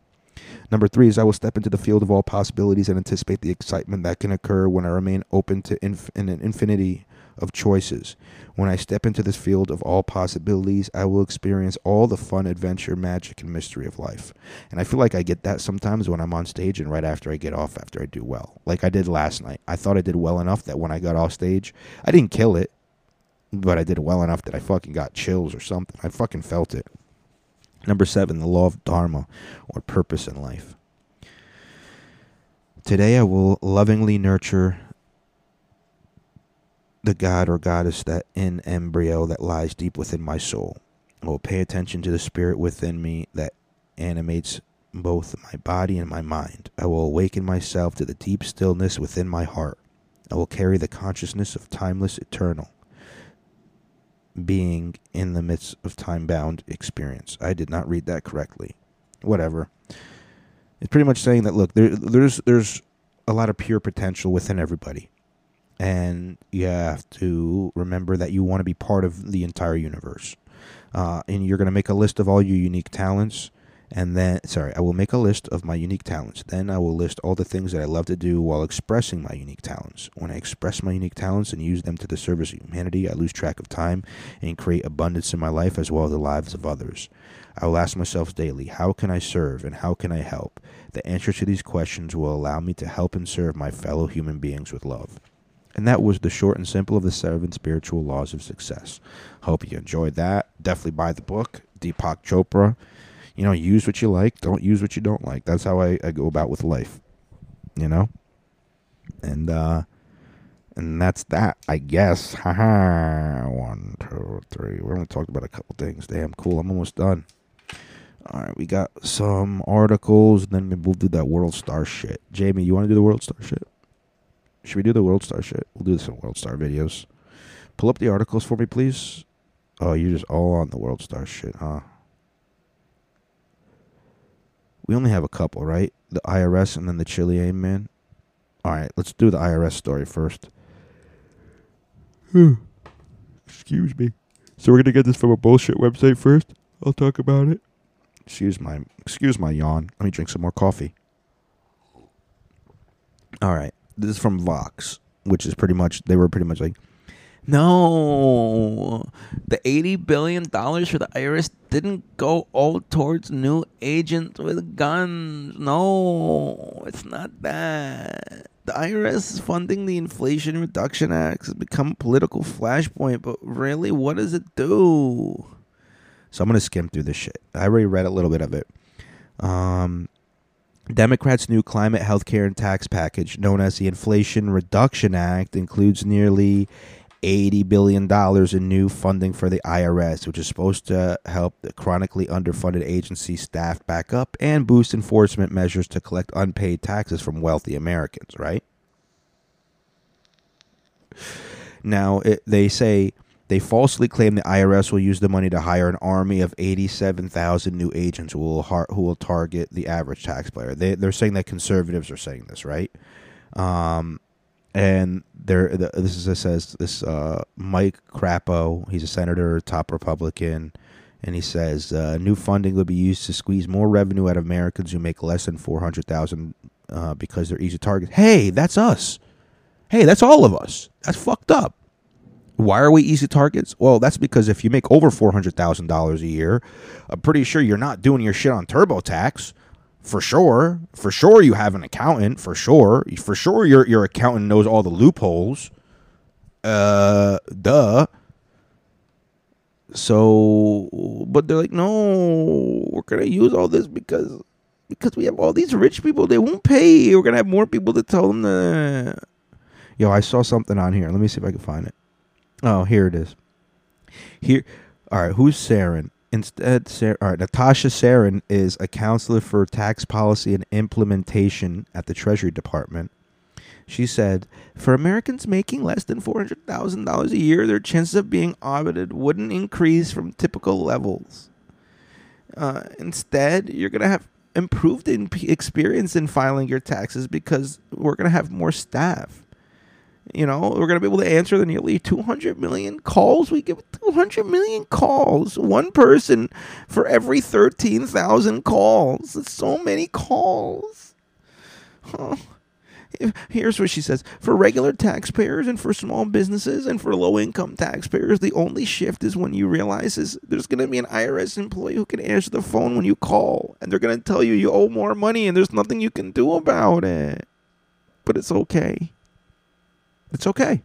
Number three is I will step into the field of all possibilities and anticipate the excitement that can occur when I remain open to inf- in an infinity of choices. When I step into this field of all possibilities, I will experience all the fun, adventure, magic, and mystery of life. And I feel like I get that sometimes when I'm on stage and right after I get off, after I do well. Like I did last night. I thought I did well enough that when I got off stage, I didn't kill it, but I did well enough that I fucking got chills or something. I fucking felt it. Number seven, the law of dharma, or purpose in life. Today I will lovingly nurture the god or goddess that in embryo that lies deep within my soul. I will pay attention to the spirit within me that animates both my body and my mind. I will awaken myself to the deep stillness within my heart. I will carry the consciousness of timeless, eternal being in the midst of time bound experience. I did not read that correctly. Whatever. It's pretty much saying that look, there, there's there's a lot of pure potential within everybody. And you have to remember that you want to be part of the entire universe. Uh, and you're going to make a list of all your unique talents. And then, sorry, I will make a list of my unique talents. Then I will list all the things that I love to do while expressing my unique talents. When I express my unique talents and use them to the service of humanity, I lose track of time and create abundance in my life as well as the lives of others. I will ask myself daily, how can I serve and how can I help? The answer to these questions will allow me to help and serve my fellow human beings with love. And that was the short and simple of the seven spiritual laws of success. Hope you enjoyed that. Definitely buy the book, Deepak Chopra. You know, use what you like, don't use what you don't like. That's how I, I go about with life. You know? And uh and that's that, I guess. Haha. One, two, three. we're only talked about a couple things. Damn cool. I'm almost done. All right, we got some articles, and then maybe we'll do that World Star shit. Jamie, you want to do the World Star shit? Should we do the World Star shit? We'll do some World Star videos. Pull up the articles for me, please. Oh, you're just all on the World Star shit, huh? We only have a couple, right? The IRS and then the Chilean man. All right, let's do the IRS story first. Excuse me. So we're gonna get this from a bullshit website first. I'll talk about it. Excuse my excuse my yawn. Let me drink some more coffee. All right, this is from Vox, which is pretty much they were pretty much like, no, the eighty billion dollars for the IRS didn't go all towards new agents with guns. No, it's not that. The IRS funding the Inflation Reduction Act. has become a political flashpoint, but really, what does it do? So I'm gonna skim through this shit. I already read a little bit of it. Um, Democrats' new climate, healthcare, and tax package, known as the Inflation Reduction Act, includes nearly $80 billion in new funding for the IRS, which is supposed to help the chronically underfunded agency staff back up and boost enforcement measures to collect unpaid taxes from wealthy Americans, right? Now, it, they say they falsely claim the IRS will use the money to hire an army of 87,000 new agents who will har- who will target the average taxpayer. They they're saying that conservatives are saying this, right? Um, and there the, this is it says this uh, Mike Crapo, he's a senator, top Republican, and he says uh, new funding will be used to squeeze more revenue out of Americans who make less than 400,000 uh, because they're easy targets. Hey, that's us. Hey, that's all of us. That's fucked up. Why are we easy targets? Well, that's because if you make over four hundred thousand dollars a year, I'm pretty sure you're not doing your shit on TurboTax. For sure, for sure, you have an accountant. For sure, for sure, your your accountant knows all the loopholes. Uh, duh. So, but they're like, no, we're gonna use all this because because we have all these rich people. They won't pay. We're gonna have more people to tell them to. Yo, I saw something on here. Let me see if I can find it. Oh, here it is. Here, all right. Who's Sarin? Instead, Sar- all right. Natasha Sarin is a counselor for tax policy and implementation at the Treasury Department. She said, "For Americans making less than four hundred thousand dollars a year, their chances of being audited wouldn't increase from typical levels. Uh, instead, you're gonna have improved in experience in filing your taxes because we're gonna have more staff." You know, we're going to be able to answer the nearly 200 million calls. We get 200 million calls. One person for every 13,000 calls. That's so many calls. Huh. Here's what she says For regular taxpayers and for small businesses and for low income taxpayers, the only shift is when you realize is there's going to be an IRS employee who can answer the phone when you call, and they're going to tell you you owe more money and there's nothing you can do about it. But it's okay. It's okay.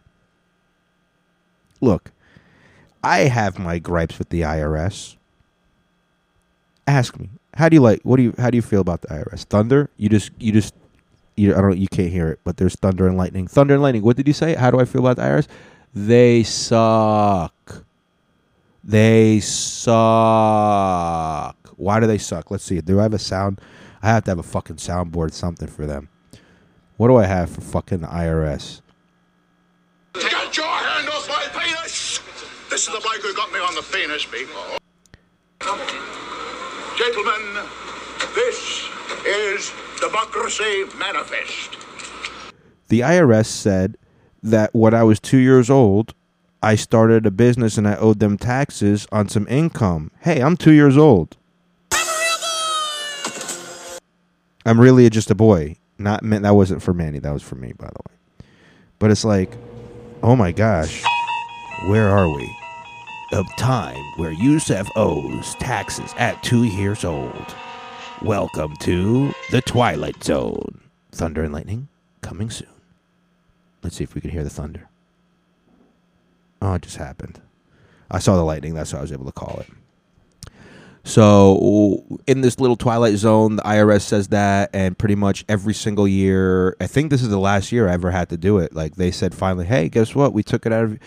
Look, I have my gripes with the IRS. Ask me. How do you like what do you how do you feel about the IRS? Thunder? You just you just you I don't you can't hear it, but there's thunder and lightning. Thunder and lightning. What did you say? How do I feel about the IRS? They suck. They suck. Why do they suck? Let's see. Do I have a sound? I have to have a fucking soundboard something for them. What do I have for fucking the IRS? Get your hand off my penis! This is the bloke who got me on the penis, people. Gentlemen, this is Democracy Manifest. The IRS said that when I was two years old, I started a business and I owed them taxes on some income. Hey, I'm two years old. I'm really just a boy. Not that wasn't for Manny. That was for me, by the way. But it's like, oh my gosh, where are we? A time where Yusef owes taxes at two years old. Welcome to the Twilight Zone. Thunder and lightning coming soon. Let's see if we can hear the thunder. Oh, it just happened. I saw the lightning. That's why I was able to call it. So, in this little Twilight Zone, the IRS says that, and pretty much every single year, I think this is the last year I ever had to do it. Like, they said finally, hey, guess what? We took it out of.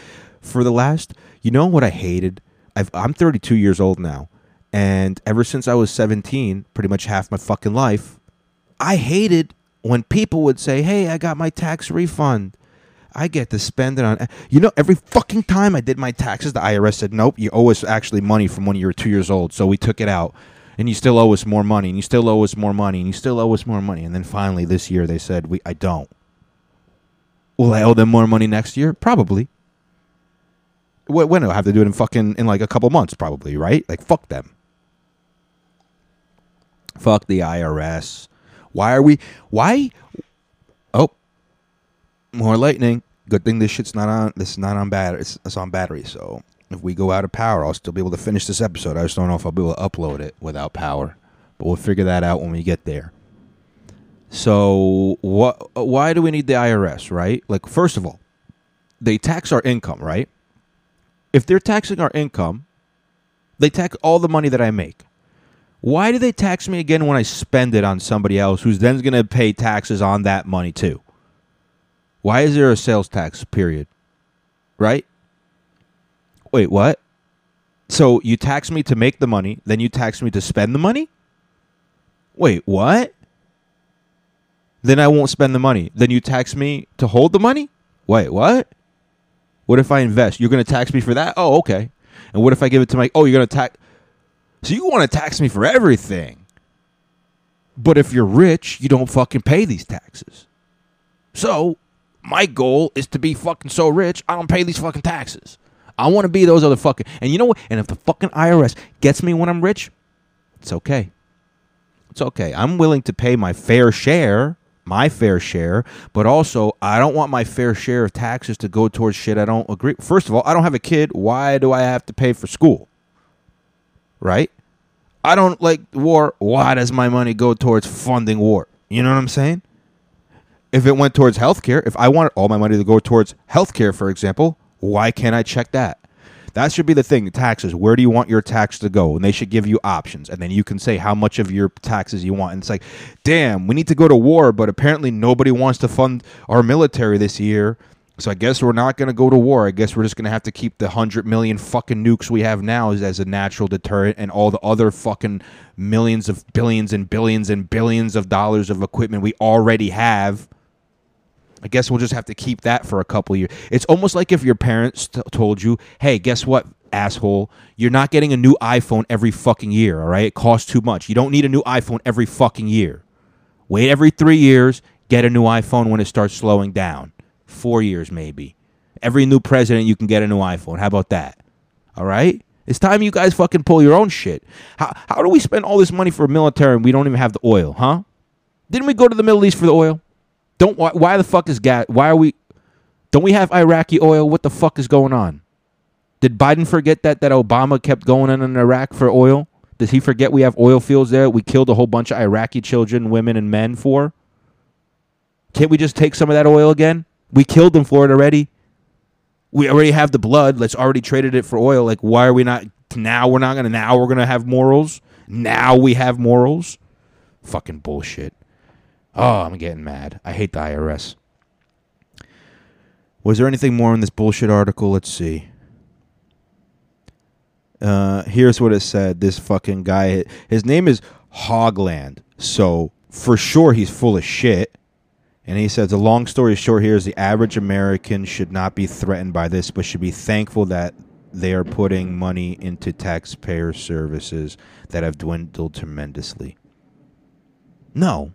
For the last. You know what I hated? I've, I'm 32 years old now. And ever since I was 17, pretty much half my fucking life, I hated when people would say, hey, I got my tax refund. I get to spend it on. You know, every fucking time I did my taxes, the IRS said, "Nope, you owe us actually money from when you were two years old." So we took it out, and you still owe us more money, and you still owe us more money, and you still owe us more money. And then finally, this year, they said, "We, I don't." Will I owe them more money next year? Probably. When do I have to do it in fucking in like a couple months? Probably, right? Like fuck them. Fuck the IRS. Why are we? Why? More lightning. Good thing this shit's not on. This is not on battery. It's, it's on battery. So if we go out of power, I'll still be able to finish this episode. I just don't know if I'll be able to upload it without power. But we'll figure that out when we get there. So what? Why do we need the IRS? Right? Like first of all, they tax our income, right? If they're taxing our income, they tax all the money that I make. Why do they tax me again when I spend it on somebody else who's then going to pay taxes on that money too? Why is there a sales tax period? Right? Wait, what? So you tax me to make the money, then you tax me to spend the money? Wait, what? Then I won't spend the money. Then you tax me to hold the money? Wait, what? What if I invest? You're going to tax me for that? Oh, okay. And what if I give it to my Oh, you're going to tax So you want to tax me for everything. But if you're rich, you don't fucking pay these taxes. So, my goal is to be fucking so rich, I don't pay these fucking taxes. I want to be those other fucking. And you know what? And if the fucking IRS gets me when I'm rich, it's okay. It's okay. I'm willing to pay my fair share, my fair share, but also I don't want my fair share of taxes to go towards shit I don't agree. First of all, I don't have a kid. Why do I have to pay for school? Right? I don't like war. Why does my money go towards funding war? You know what I'm saying? If it went towards healthcare, if I wanted all my money to go towards healthcare, for example, why can't I check that? That should be the thing. Taxes. Where do you want your tax to go? And they should give you options, and then you can say how much of your taxes you want. And it's like, damn, we need to go to war, but apparently nobody wants to fund our military this year. So I guess we're not going to go to war. I guess we're just going to have to keep the hundred million fucking nukes we have now as, as a natural deterrent, and all the other fucking millions of billions and billions and billions of dollars of equipment we already have. I guess we'll just have to keep that for a couple years. It's almost like if your parents t- told you, "Hey, guess what, asshole? You're not getting a new iPhone every fucking year. All right, it costs too much. You don't need a new iPhone every fucking year. Wait every three years, get a new iPhone when it starts slowing down. Four years maybe. Every new president, you can get a new iPhone. How about that? All right." It's time you guys fucking pull your own shit. How, how do we spend all this money for a military and we don't even have the oil, huh? Didn't we go to the Middle East for the oil? Don't why, why the fuck is gas? Why are we? Don't we have Iraqi oil? What the fuck is going on? Did Biden forget that that Obama kept going in in Iraq for oil? Does he forget we have oil fields there? We killed a whole bunch of Iraqi children, women, and men for. Can't we just take some of that oil again? We killed them for it already. We already have the blood. Let's already traded it for oil. Like, why are we not? Now we're not gonna. Now we're gonna have morals. Now we have morals. Fucking bullshit. Oh, I'm getting mad. I hate the IRS. Was there anything more in this bullshit article? Let's see. Uh, here's what it said. This fucking guy, his name is Hoagland. So for sure he's full of shit. And he says, the long story short here is the average American should not be threatened by this, but should be thankful that they are putting money into taxpayer services that have dwindled tremendously. No,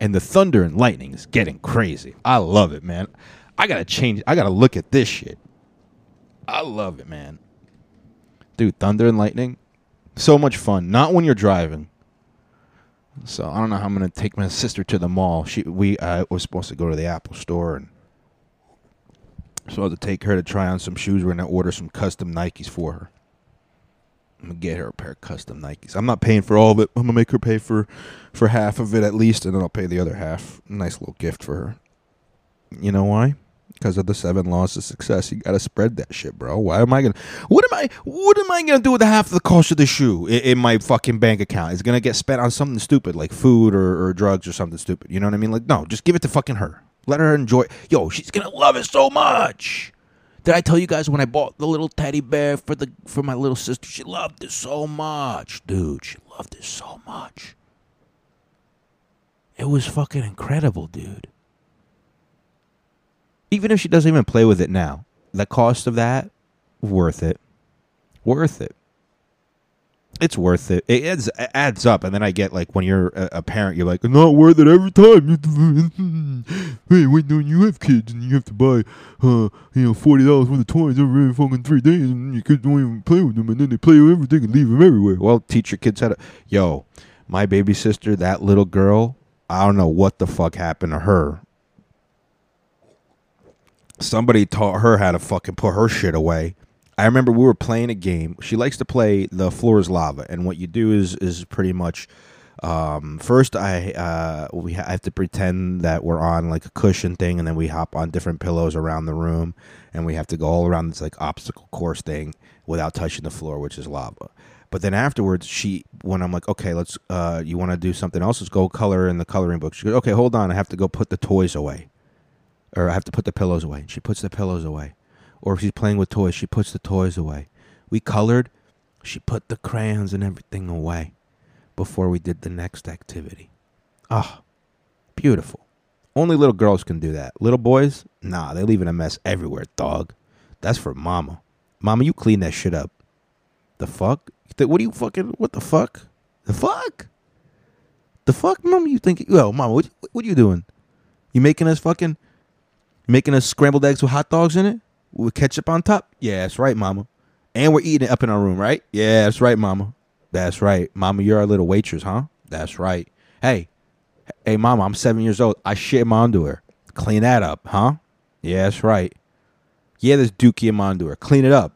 and the thunder and lightning is getting crazy. I love it, man. I gotta change. I gotta look at this shit. I love it, man. Dude, thunder and lightning, so much fun. Not when you're driving. So I don't know how I'm gonna take my sister to the mall. She we uh, was supposed to go to the Apple store and so I had to take her to try on some shoes. We're gonna order some custom Nikes for her. I'm gonna get her a pair of custom Nikes. I'm not paying for all of it. I'm gonna make her pay for for half of it at least, and then I'll pay the other half. Nice little gift for her. You know why? Because of the seven laws of success. You gotta spread that shit, bro. Why am I gonna? What am I? What am I gonna do with the half of the cost of the shoe in, in my fucking bank account? It's gonna get spent on something stupid like food or, or drugs or something stupid. You know what I mean? Like, no, just give it to fucking her. Let her enjoy. Yo, she's gonna love it so much. Did I tell you guys when I bought the little teddy bear for the for my little sister? She loved it so much, dude. She loved it so much. It was fucking incredible, dude. even if she doesn't even play with it now, the cost of that worth it. Worth it. It's worth it. It adds, it adds up, and then I get like when you're a, a parent, you're like, not worth it every time. [laughs] hey, wait, no, you have kids and you have to buy, uh, you know, forty dollars worth of toys every fucking three days, and your kids don't even play with them, and then they play with everything and leave them everywhere. Well, teach your kids how to. Yo, my baby sister, that little girl, I don't know what the fuck happened to her. Somebody taught her how to fucking put her shit away. I remember we were playing a game. She likes to play the floor is lava, and what you do is is pretty much um, first I uh, we ha- I have to pretend that we're on like a cushion thing, and then we hop on different pillows around the room, and we have to go all around this like obstacle course thing without touching the floor, which is lava. But then afterwards, she when I'm like, okay, let's uh, you want to do something else? Let's go color in the coloring book. She goes, okay, hold on, I have to go put the toys away, or I have to put the pillows away. She puts the pillows away or if she's playing with toys, she puts the toys away. We colored, she put the crayons and everything away before we did the next activity. Ah, beautiful. Only little girls can do that. Little boys, nah, they leaving a mess everywhere, dog. That's for mama. Mama, you clean that shit up. The fuck? What do you fucking, what the fuck? The fuck? The fuck, mama? You think, yo, mama, what, what you doing? You making us fucking, making us scrambled eggs with hot dogs in it? With ketchup on top? Yeah, that's right, mama. And we're eating it up in our room, right? Yeah, that's right, mama. That's right. Mama, you're our little waitress, huh? That's right. Hey, hey, mama, I'm seven years old. I shit my underwear. Clean that up, huh? Yeah, that's right. Yeah, there's dookie in my underwear. Clean it up.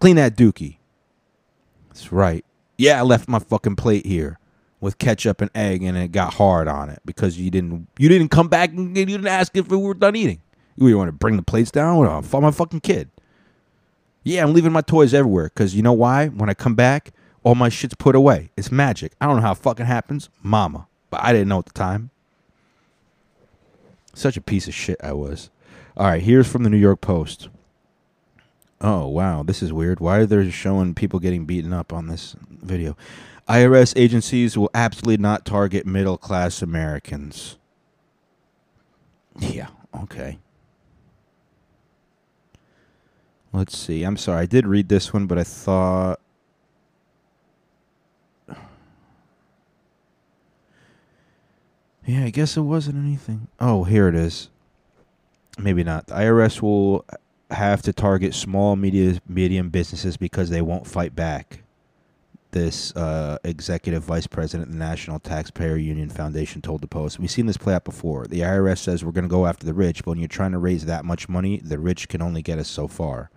Clean that dookie. That's right. Yeah, I left my fucking plate here with ketchup and egg, and it got hard on it because you didn't you didn't come back and you didn't ask if we were done eating. You want to bring the plates down? I'm fucking kid. Yeah, I'm leaving my toys everywhere because you know why? When I come back, all my shit's put away. It's magic. I don't know how it fucking happens. Mama. But I didn't know at the time. Such a piece of shit I was. All right, here's from the New York Post. Oh, wow. This is weird. Why are they showing people getting beaten up on this video? IRS agencies will absolutely not target middle class Americans. Yeah, okay. Let's see. I'm sorry. I did read this one, but I thought. Yeah, I guess it wasn't anything. Oh, here it is. Maybe not. The IRS will have to target small, media, medium businesses because they won't fight back. This uh, executive vice president of the National Taxpayer Union Foundation told the Post. We've seen this play out before. The IRS says we're going to go after the rich, but when you're trying to raise that much money, the rich can only get us so far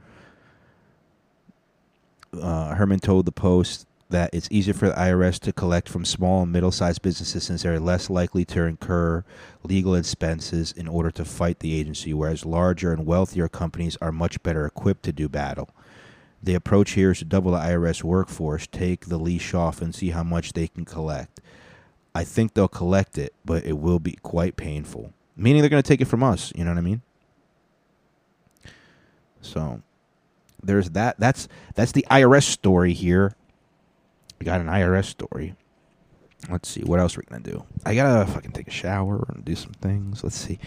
uh, Herman told the Post that it's easier for the IRS to collect from small and middle sized businesses since they're less likely to incur legal expenses in order to fight the agency, whereas larger and wealthier companies are much better equipped to do battle. The approach here is to double the IRS workforce, take the leash off, and see how much they can collect. I think they'll collect it, but it will be quite painful. Meaning they're going to take it from us. You know what I mean? So there's that. That's that's the IRS story here. We got an IRS story. Let's see what else we're gonna do. I gotta fucking take a shower and do some things. Let's see.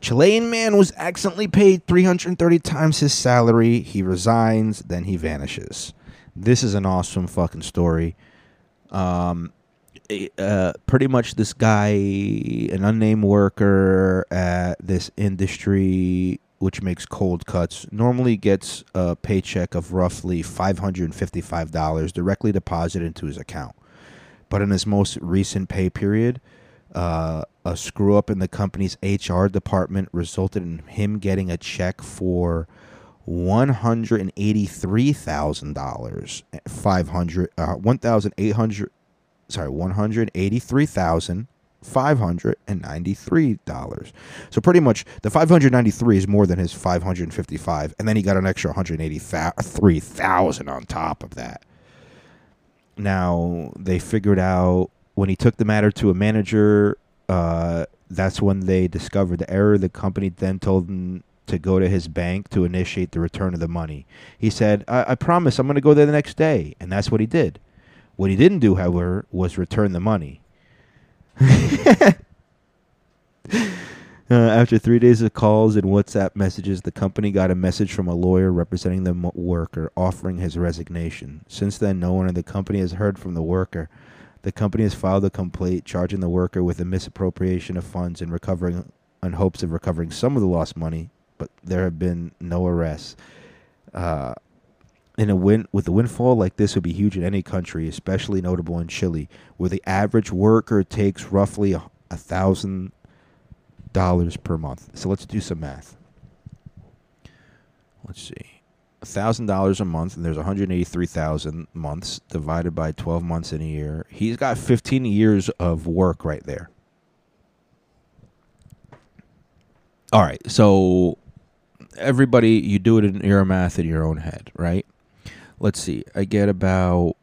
Chilean man was accidentally paid 330 times his salary. He resigns, then he vanishes. This is an awesome fucking story. Um, uh, pretty much this guy, an unnamed worker at this industry, which makes cold cuts, normally gets a paycheck of roughly $555 directly deposited into his account. But in his most recent pay period, uh, a screw up in the company's HR department resulted in him getting a check for one hundred and eighty-three thousand dollars, five hundred, uh, one thousand eight hundred, sorry, one hundred eighty-three thousand five hundred and ninety-three dollars. So pretty much the five hundred ninety-three is more than his five hundred fifty-five, and then he got an extra one hundred eighty-three thousand on top of that. Now they figured out when he took the matter to a manager. Uh, that's when they discovered the error. The company then told him to go to his bank to initiate the return of the money. He said, I, I promise I'm going to go there the next day. And that's what he did. What he didn't do, however, was return the money. [laughs] Uh, after three days of calls and WhatsApp messages, the company got a message from a lawyer representing the worker offering his resignation. Since then, no one in the company has heard from the worker. The company has filed a complaint charging the worker with a misappropriation of funds and recovering in hopes of recovering some of the lost money, but there have been no arrests. Uh, in a win with a windfall like this would be huge in any country, especially notable in Chile, where the average worker takes roughly a, thousand dollars per month. So let's do some math. Let's see. Thousand dollars a month, and there's 183,000 months divided by 12 months in a year. He's got 15 years of work right there. All right, so everybody, you do it in your math in your own head, right? Let's see. I get about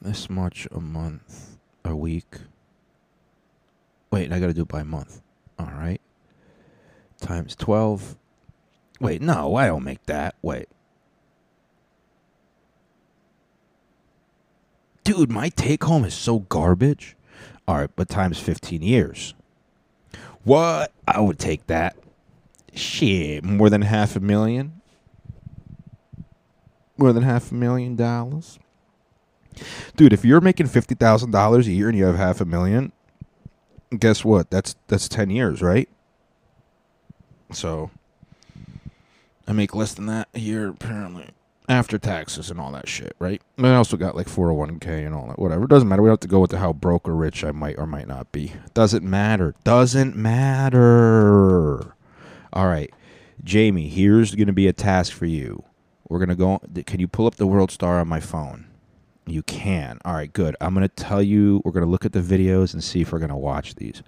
this much a month, a week. Wait, I got to do it by month. All right. Times 12. Wait, no, I don't make that. Wait. Dude, my take home is so garbage. All right, but times 15 years. What? I would take that. Shit, more than half a million? More than half a million dollars? Dude, if you're making $50,000 a year and you have half a million, guess what? That's that's 10 years, right? So I make less than that a year apparently after taxes and all that shit, right? And I also got like 401k and all that. Whatever. Doesn't matter. We don't have to go into how broke or rich I might or might not be. Doesn't matter. Doesn't matter. All right. Jamie, here's going to be a task for you. We're going to go Can you pull up the World Star on my phone? You can. All right, good. I'm going to tell you, we're going to look at the videos and see if we're going to watch these.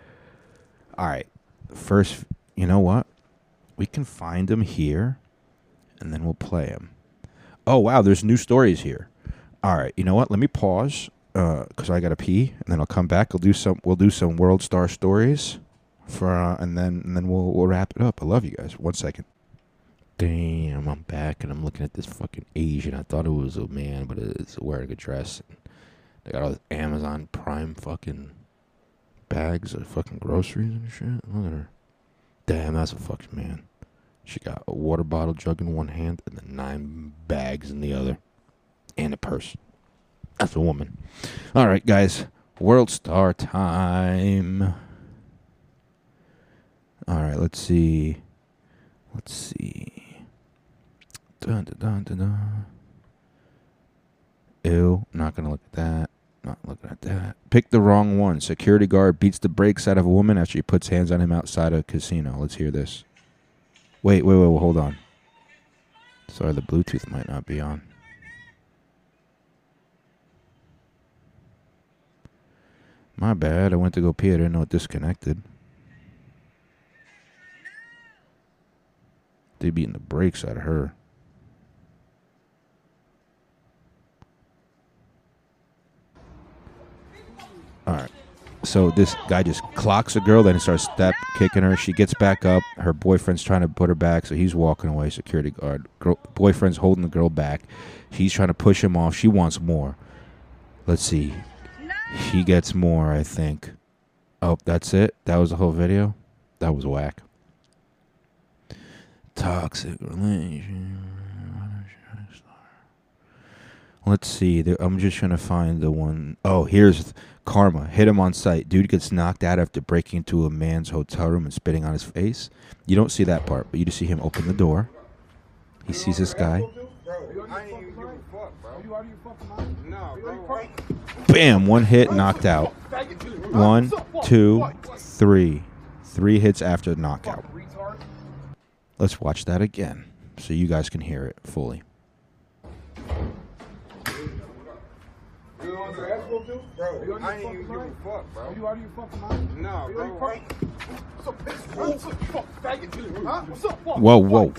All right. First, you know what? We can find them here and then we'll play them. Oh, wow, there's new stories here. All right, you know what? Let me pause because I got to pee and then I'll come back. We'll do some we'll do some World Star stories for uh, and then and then we'll we'll wrap it up. I love you guys. One second. Damn, I'm back and I'm looking at this fucking Asian. I thought it was a man, but it's wearing a dress. They got all this Amazon Prime fucking bags of fucking groceries and shit. Look at her. Damn, that's a fucking man. She got a water bottle jug in one hand and then nine bags in the other. And a purse. That's a woman. All right, guys. World Star time. All right, let's see. Let's see. Dun, dun, dun, dun. Ew, not gonna look at that. Not looking at that. Pick the wrong one. Security guard beats the brakes out of a woman after he puts hands on him outside a casino. Let's hear this. Wait, wait, wait, wait hold on. Sorry, the Bluetooth might not be on. My bad. I went to go pee. I didn't know it disconnected. They beating the brakes out of her. All right. So this guy just clocks a girl, then he starts step kicking her. She gets back up. Her boyfriend's trying to put her back, so he's walking away. Security guard. Girl, boyfriend's holding the girl back. He's trying to push him off. She wants more. Let's see. He gets more, I think. Oh, that's it. That was the whole video. That was whack. Toxic relation. Let's see. I'm just trying to find the one oh here's karma. Hit him on sight. Dude gets knocked out after breaking into a man's hotel room and spitting on his face. You don't see that part, but you just see him open the door. He sees this guy. Bam! One hit, knocked out. One, two, three. Three hits after knockout. Let's watch that again so you guys can hear it fully. Bro, I ain't even give a fuck, bro. You out of your fucking mind? No, bro. What's up. What's up, you faggot? Huh? What's up, fuck? Whoa, whoa.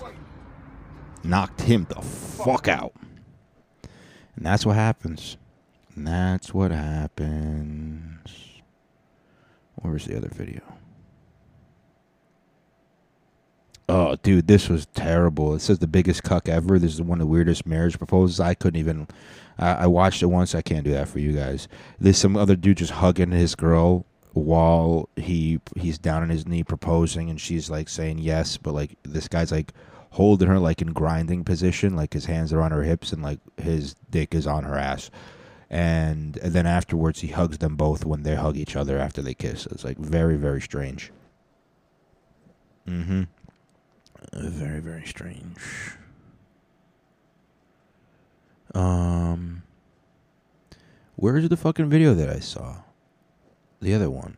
Knocked him the fuck out. And that's what happens. And that's what happens. Where's the other video? Oh, dude, this was terrible. It says the biggest cuck ever. This is one of the weirdest marriage proposals. I couldn't even. I I watched it once. I can't do that for you guys. There's some other dude just hugging his girl while he he's down on his knee proposing and she's like saying yes but like this guy's like holding her like in grinding position like his hands are on her hips and like his dick is on her ass. And, and then afterwards he hugs them both when they hug each other after they kiss. It's like very very strange. Mm-hmm. Uh, very very strange um where's the fucking video that i saw the other one.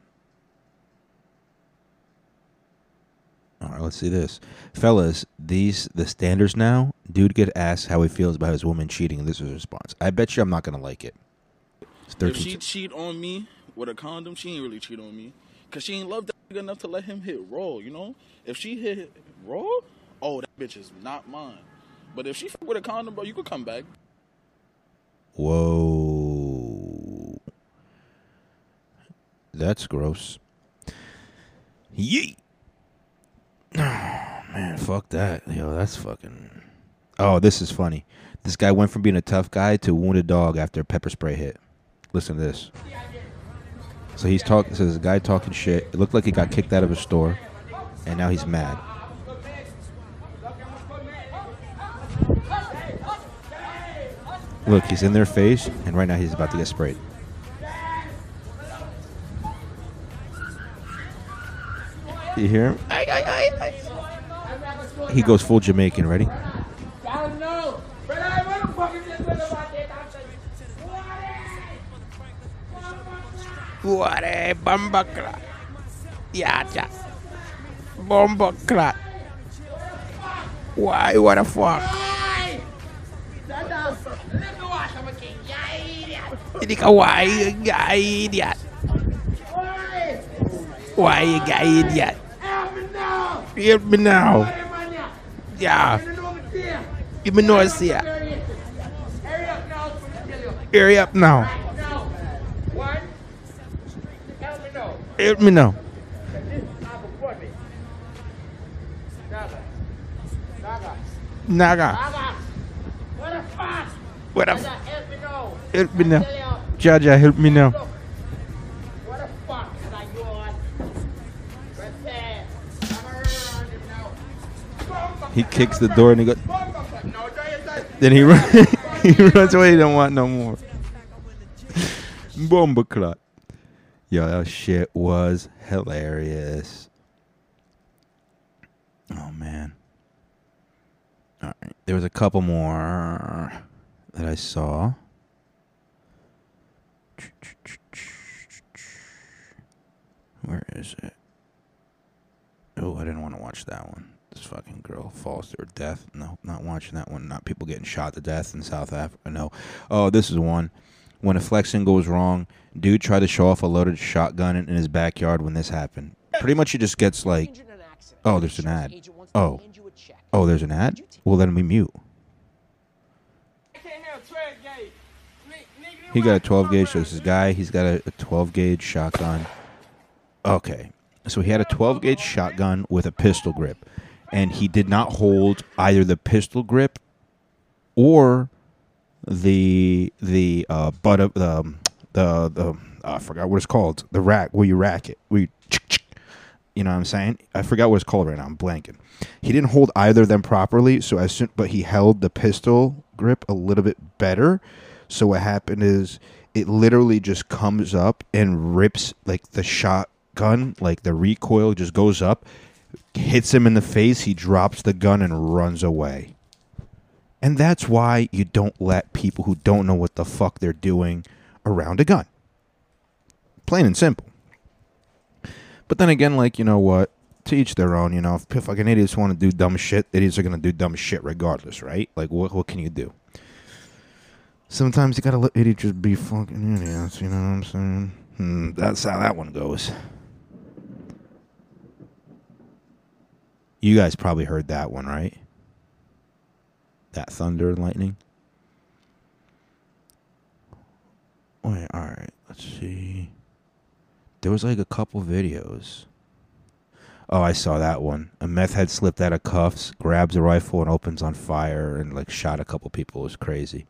All right, let's see this, fellas. These the standards now. Dude get asked how he feels about his woman cheating, and this is his response. I bet you I'm not gonna like it. If 13 she cheat on me with a condom, she ain't really cheat on me. Cause she ain't love that enough to let him hit roll, you know? If she hit roll, oh that bitch is not mine. But if she with a condom, bro, you could come back. Whoa, that's gross. Yeet. Oh, man, fuck that. Yo, that's fucking. Oh, this is funny. This guy went from being a tough guy to wounded dog after a pepper spray hit. Listen to this. So he's talking. So this guy talking shit. It looked like he got kicked out of a store, and now he's mad. Look, he's in their face, and right now he's about to get sprayed. You hear him? He goes full Jamaican. Ready? What a bomba clot. Yeah, yeah. Bomba clot. Why, what the fuck? Hindi ka why, you guy idiot. Why, you guy idiot. Help me now. Yeah. Give me noise here. Hurry up now. Help me now. Naga. What the fuck? Help me now. Jaja, help me now. He kicks the door and he goes. Then he run, [laughs] he runs away. He don't want no more. Bomba clot. Yo, that shit was hilarious. Oh man. All right, there was a couple more that I saw. Where is it? Oh, I didn't want to watch that one. This fucking girl falls to her death. No, not watching that one. Not people getting shot to death in South Africa. Uh, no. Oh, this is one. When a flexing goes wrong, dude tried to show off a loaded shotgun in his backyard when this happened. Pretty much he just gets like, oh, oh. oh, there's an ad. Oh, oh, there's an ad. Well, then we mute. He got a 12 gauge. So this is guy. He's got a, a 12 gauge shotgun. Okay, so he had a 12 gauge shotgun with a pistol grip, and he did not hold either the pistol grip or the the uh, butt of the um, the the I forgot what it's called the rack where you rack it where you you know what I'm saying I forgot what it's called right now I'm blanking. He didn't hold either of them properly, so as soon but he held the pistol grip a little bit better. So what happened is it literally just comes up and rips like the shotgun, like the recoil just goes up, hits him in the face. He drops the gun and runs away. And that's why you don't let people who don't know what the fuck they're doing around a gun. Plain and simple. But then again, like, you know what? To each their own, you know. If fucking idiots want to do dumb shit, idiots are going to do dumb shit regardless, right? Like, what, what can you do? Sometimes you gotta let idiots just be fucking idiots, you know what I'm saying? Hmm, that's how that one goes. You guys probably heard that one, right? That thunder and lightning. Wait, all right. Let's see. There was like a couple videos. Oh, I saw that one. A meth head slipped out of cuffs, grabs a rifle, and opens on fire, and like shot a couple people. It was crazy.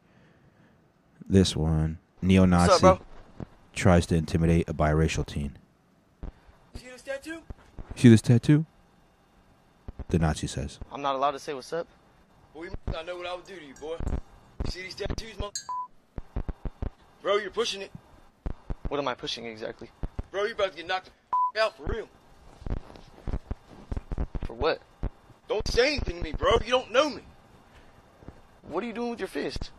This one, neo-Nazi tries to intimidate a biracial teen. See this tattoo? See this tattoo? The Nazi says. I'm not allowed to say what's up. Boy, I know what I would do to you, boy. You see these tattoos, mother? Bro, you're pushing it. What am I pushing exactly? Bro, you're about to get knocked the out for real. For what? Don't say anything to me, bro. You don't know me. What are you doing with your fist?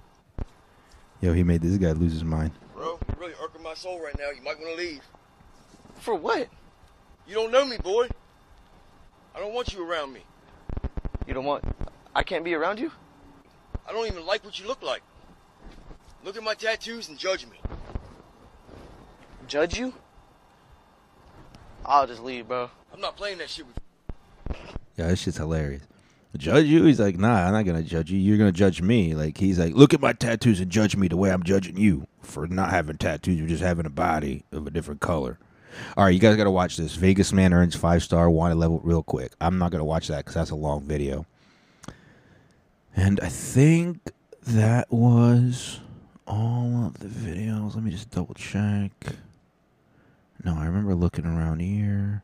Yo, he made this guy lose his mind. Bro, you're really irking my soul right now. You might want to leave. For what? You don't know me, boy. I don't want you around me. You don't want. I can't be around you? I don't even like what you look like. Look at my tattoos and judge me. Judge you? I'll just leave, bro. I'm not playing that shit with Yeah, this shit's hilarious. Judge you? He's like, nah, I'm not gonna judge you. You're gonna judge me. Like he's like, look at my tattoos and judge me the way I'm judging you for not having tattoos or just having a body of a different color. All right, you guys gotta watch this. Vegas man earns five star wanted level real quick. I'm not gonna watch that because that's a long video. And I think that was all of the videos. Let me just double check. No, I remember looking around here.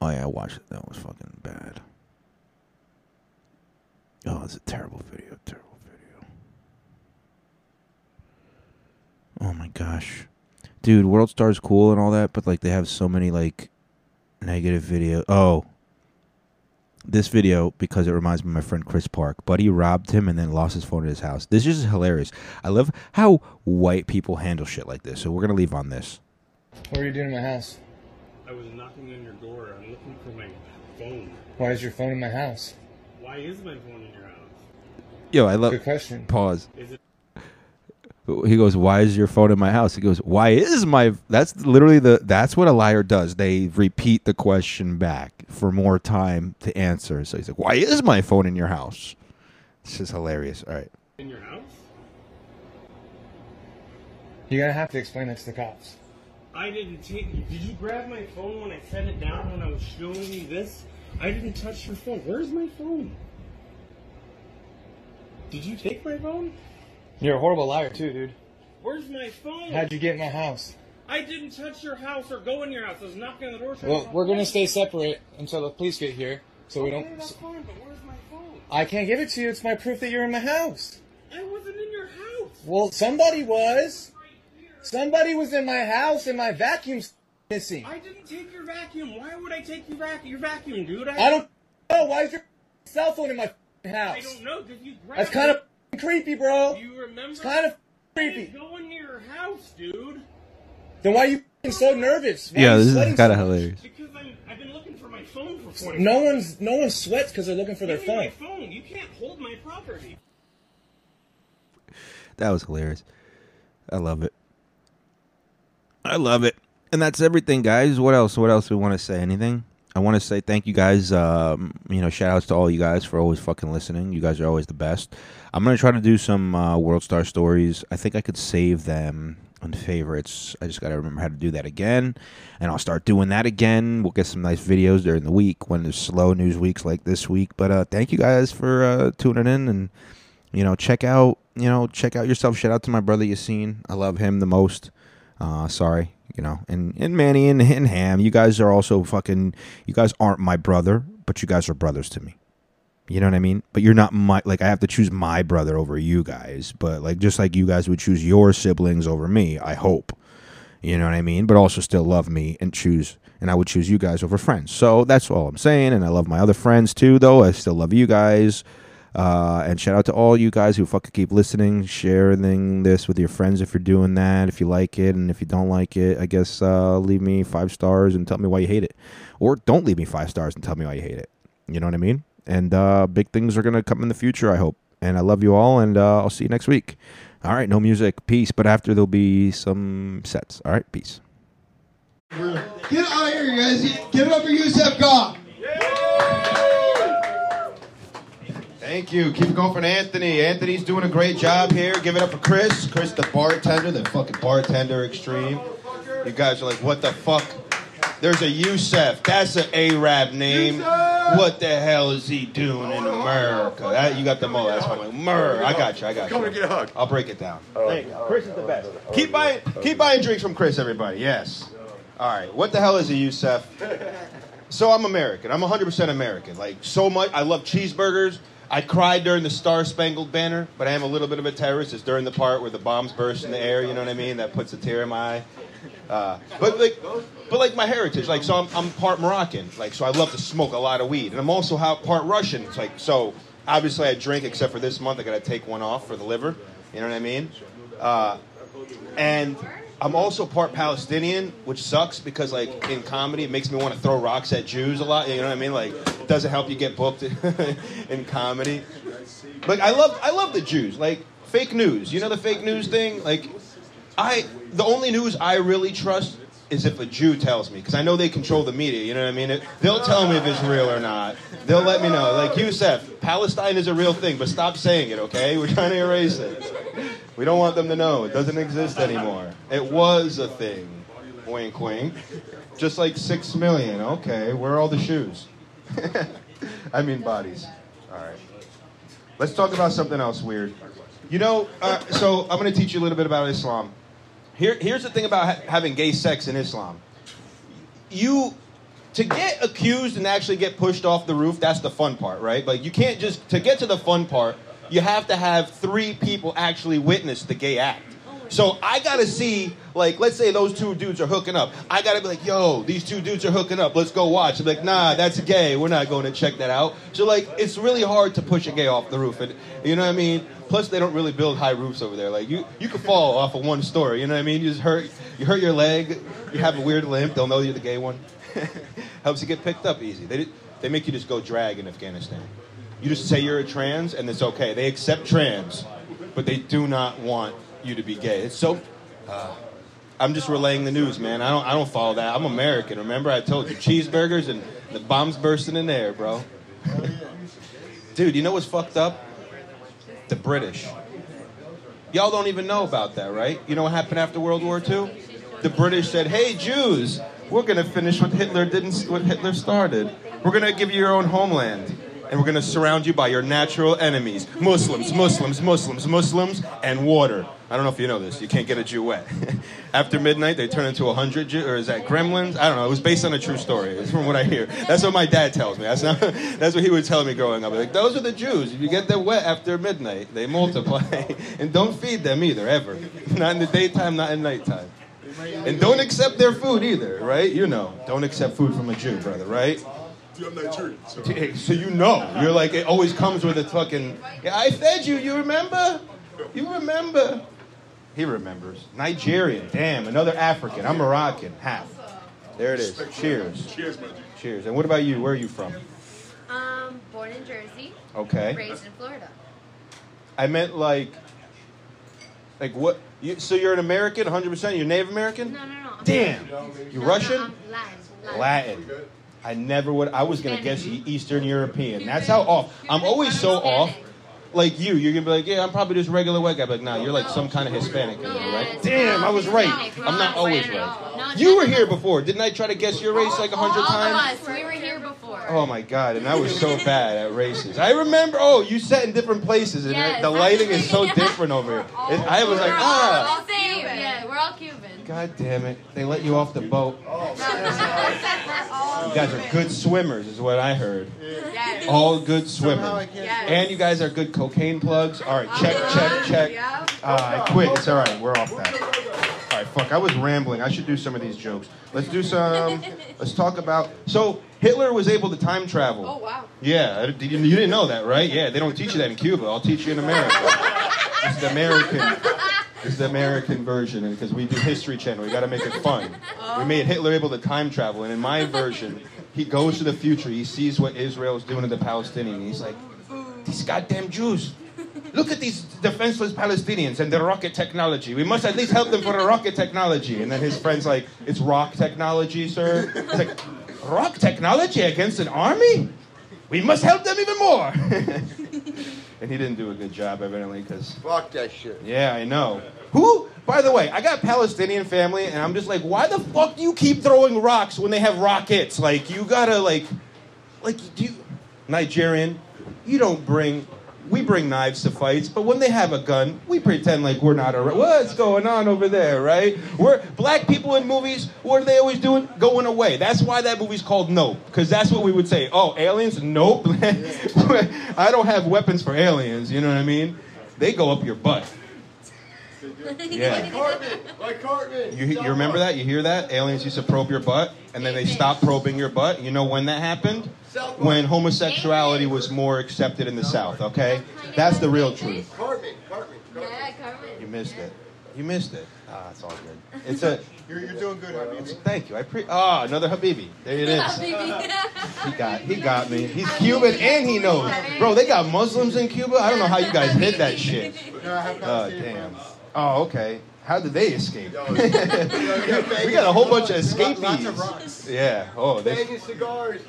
Oh yeah, I watched it. That was fucking bad. Oh, it's a terrible video. Terrible video. Oh my gosh, dude, World Star's cool and all that, but like they have so many like negative video. Oh, this video because it reminds me of my friend Chris Park. Buddy robbed him and then lost his phone at his house. This is hilarious. I love how white people handle shit like this. So we're gonna leave on this. What are you doing in my house? I was knocking on your door. I'm looking for my phone. Why is your phone in my house? Why is my phone in your house? Yo, I love. Good question. Pause. Is it? He goes, "Why is your phone in my house?" He goes, "Why is my?" That's literally the. That's what a liar does. They repeat the question back for more time to answer. So he's like, "Why is my phone in your house?" This is hilarious. All right. In your house? You're gonna have to explain this to the cops. I didn't take. Did you grab my phone when I set it down when I was showing you this? I didn't touch your phone. Where's my phone? Did you take my phone? You're a horrible liar too, dude. Where's my phone? How'd you get in my house? I didn't touch your house or go in your house. I was knocking on the door. Well, we're gonna stay separate until the police get here, so we don't. that's fine, but where's my phone? I can't give it to you. It's my proof that you're in my house. I wasn't in your house. Well, somebody was. Somebody was in my house, and my vacuum's missing. I didn't take your vacuum. Why would I take your vacuum? Your vacuum, dude. I don't know. Why is your cell phone in my house? I don't know. Did you grab That's kind of creepy, bro. You remember? It's kind of creepy. didn't go in your house, dude. Then why are you so nervous? Why Yeah, this is kind of so hilarious. Because I'm, I've been looking for my phone for 20 No one's no one sweats because they're looking for their Give me my phone. phone. You can't hold my property. That was hilarious. I love it. I love it. And that's everything, guys. What else? What else do we want to say? Anything? I want to say thank you guys. Um, you know, shout outs to all you guys for always fucking listening. You guys are always the best. I'm gonna try to do some uh, World Star stories. I think I could save them on favorites. I just gotta remember how to do that again, and I'll start doing that again. We'll get some nice videos during the week when there's slow news weeks like this week. But uh, thank you guys for uh, tuning in and you know check out you know check out yourself. Shout out to my brother Yassine. I love him the most. Uh, sorry, you know, and and Manny and, and Ham. You guys are also fucking. You guys aren't my brother, but you guys are brothers to me. You know what I mean? But you're not my like I have to choose my brother over you guys, but like just like you guys would choose your siblings over me, I hope. You know what I mean? But also still love me and choose and I would choose you guys over friends. So that's all I'm saying and I love my other friends too though. I still love you guys. Uh, and shout out to all you guys who fucking keep listening, sharing this with your friends if you're doing that. If you like it, and if you don't like it, I guess uh, leave me five stars and tell me why you hate it, or don't leave me five stars and tell me why you hate it. You know what I mean? And uh, big things are gonna come in the future, I hope. And I love you all, and uh, I'll see you next week. All right, no music, peace. But after there'll be some sets. All right, peace. Get out of here, you guys. Give it up for Yusef. Thank you. Keep it going for Anthony. Anthony's doing a great job here. Give it up for Chris. Chris, the bartender, the fucking bartender extreme. You guys are like, what the fuck? There's a Yusef. That's an Arab name. What the hell is he doing in America? That, you got the mo. That's why I'm like, Mur. I got you. I got you. Come and get a hug. I'll break it down. Thank you. Chris is the best. Keep buying, keep buying drinks from Chris, everybody. Yes. All right, what the hell is a Yusef? [laughs] So I'm American. I'm 100% American. Like so much. I love cheeseburgers. I cried during the Star Spangled Banner, but I am a little bit of a terrorist. It's during the part where the bombs burst in the air. You know what I mean? That puts a tear in my eye. Uh, but like, but like my heritage, like so I'm, I'm part Moroccan, like so I love to smoke a lot of weed, and I'm also part Russian. It's like so obviously I drink except for this month I got to take one off for the liver. You know what I mean? Uh, and I'm also part Palestinian, which sucks because like in comedy it makes me want to throw rocks at Jews a lot. You know what I mean? Like it doesn't help you get booked [laughs] in comedy. Like I love I love the Jews. Like fake news. You know the fake news thing? Like I the only news I really trust is if a Jew tells me because I know they control the media. You know what I mean? It, they'll tell me if it's real or not. They'll let me know. Like Yusef, Palestine is a real thing, but stop saying it. Okay, we're trying to erase it. We don't want them to know it doesn't exist anymore. It was a thing. Wink, wink. Just like six million. Okay, where are all the shoes? [laughs] I mean bodies. All right. Let's talk about something else weird. You know, uh, so I'm going to teach you a little bit about Islam. Here, here's the thing about ha- having gay sex in Islam. You, to get accused and actually get pushed off the roof, that's the fun part, right? Like, you can't just, to get to the fun part, you have to have three people actually witness the gay act. So I gotta see, like, let's say those two dudes are hooking up. I gotta be like, yo, these two dudes are hooking up. Let's go watch. I'm like, nah, that's gay. We're not going to check that out. So like, it's really hard to push a gay off the roof. And you know what I mean? Plus, they don't really build high roofs over there. Like you, you could fall off of one story. You know what I mean? You just hurt, you hurt your leg. You have a weird limp. They'll know you're the gay one. [laughs] Helps you get picked up easy. They they make you just go drag in Afghanistan. You just say you're a trans, and it's okay. They accept trans, but they do not want you to be gay. It's so. Uh, I'm just relaying the news, man. I don't I don't follow that. I'm American. Remember, I told you cheeseburgers and the bombs bursting in air, bro. Dude, you know what's fucked up? The British. Y'all don't even know about that, right? You know what happened after World War II? The British said, "Hey, Jews, we're gonna finish what Hitler didn't, what Hitler started. We're gonna give you your own homeland." And we're going to surround you by your natural enemies Muslims, Muslims, Muslims, Muslims, and water. I don't know if you know this. You can't get a Jew wet. [laughs] After midnight, they turn into a hundred or is that gremlins? I don't know. It was based on a true story. From what I hear. That's what my dad tells me. That's not, [laughs] That's what he would tell me growing up. Like those are the Jews. If you get them wet after midnight, they multiply. [laughs] and don't feed them either, ever. Not in the daytime, not in nighttime. And don't accept their food either, right? You know, don't accept food from a Jew, brother, right? I'm Nigerian. So. [laughs] So you know, you're like it always comes with a fucking. Yeah, I fed you. You remember? You remember? He remembers. Nigerian. Damn, another African. I'm Moroccan. Half. There it is. Cheers. Cheers, man. Cheers. And what about you? Where are you from? Um, born in Jersey. Okay. Raised in Florida. I meant like, like what? You, so you're an American, 100. percent You're Native American. No, no, no. I'm Damn. You No, Russian? No, I'm Latin. Latin. I never would. I was gonna guess E- Eastern European. That's how off. I'm always so off. Like you, you're gonna be like, yeah, I'm probably just regular white guy. But nah, you're like some kind of Hispanic, in there, right? Damn, I was right. I'm not always right. You were here before, didn't I? Try to guess your race like a hundred All times. of us. We were here before. Oh my god, and I was so bad at races. I remember. Oh, you sat in different places, and Yes, the lighting is so [laughs] actually. different over here. It- I was like, We're ah. all same. Yeah, we're all Cuban. God damn it! They let you off the boat. [laughs] You guys are good swimmers, is what I heard. Yes. All good swimmers. Yes. And you guys are good cocaine plugs. All right, check, check, check. Uh, I quit. It's all right. We're off that. All right, fuck. I was rambling. I should do some of these jokes. Let's do some. Let's talk about. So Hitler was able to time travel. Oh wow. Yeah, you, didn't know that, right? Yeah, they don't teach you that in Cuba. I'll teach you in America. This is the American. This is the American version, because we do History Channel. We got to make it fun. We made Hitler able to time travel, and in my version, he goes to the future. He sees what Israel is doing to the Palestinians. He's like, these goddamn Jews. Look at these defenseless Palestinians and their rocket technology. We must at least help them for the rocket technology. And then his friend's like, it's rock technology, sir. He's like, rock technology against an army? We must help them even more. [laughs] and he didn't do a good job, evidently, because. Fuck that shit. Yeah, I know. Who, by the way, I got Palestinian family, and I'm just like, why the fuck do you keep throwing rocks when they have rockets? Like, you gotta, like, like, do you, Nigerian, you don't bring we bring knives to fights, but when they have a gun, we pretend like we're not around. What's going on over there, right? We're black people in movies. What are they always doing? Going away. That's why that movie's called Nope, because that's what we would say. Oh, aliens? Nope. [laughs] I don't have weapons for aliens. You know what I mean? They go up your butt. Yeah. Like Cartman. Like Cartman. You, you remember that? You hear that? Aliens used to probe your butt, and then they stopped probing your butt. You know when that happened? When homosexuality was more accepted in the South, okay? That's the real truth. Cartman. Cartman. Yeah, Carmen. You missed it. You missed it. Ah, it's all good. It's a. You're, you're doing good, Habibi. Thank you. I pre. Ah, another Habibi. There it is. He got. He got me. He's Cuban and he knows. Bro, they got Muslims in Cuba. I don't know how you guys hid that shit. [laughs] Oh damn. Oh okay. How did they escape? [laughs] [laughs] we got a whole bunch of escapees. Yeah. Oh, they. Banging cigars.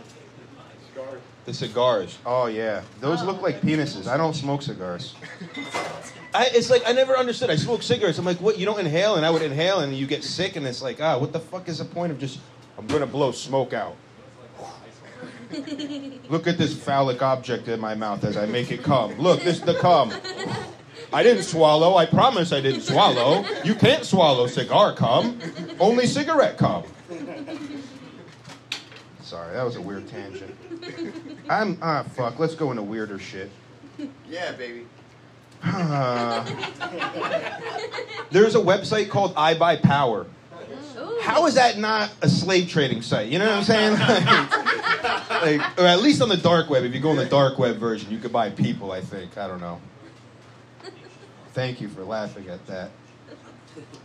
Cigars. The cigars. Oh yeah, those look like penises. I don't smoke cigars. I, it's like I never understood. I smoke cigarettes. I'm like, what? You don't inhale, and I would inhale, and you get sick, and it's like, ah, what the fuck is the point of just? I'm gonna blow smoke out. [laughs] Look at this phallic object in my mouth as I make it come. Look, this is the cum. I didn't swallow. I promise I didn't swallow. You can't swallow cigar cum. Only cigarette cum. Sorry, that was a weird tangent. I'm ah fuck. Let's go into weirder shit. Yeah, baby. [sighs] There's a website called I Buy Power. How is that not a slave trading site? You know what I'm saying? [laughs] like, or at least on the dark web. If you go on the dark web version, you could buy people. I think. I don't know. Thank you for laughing at that.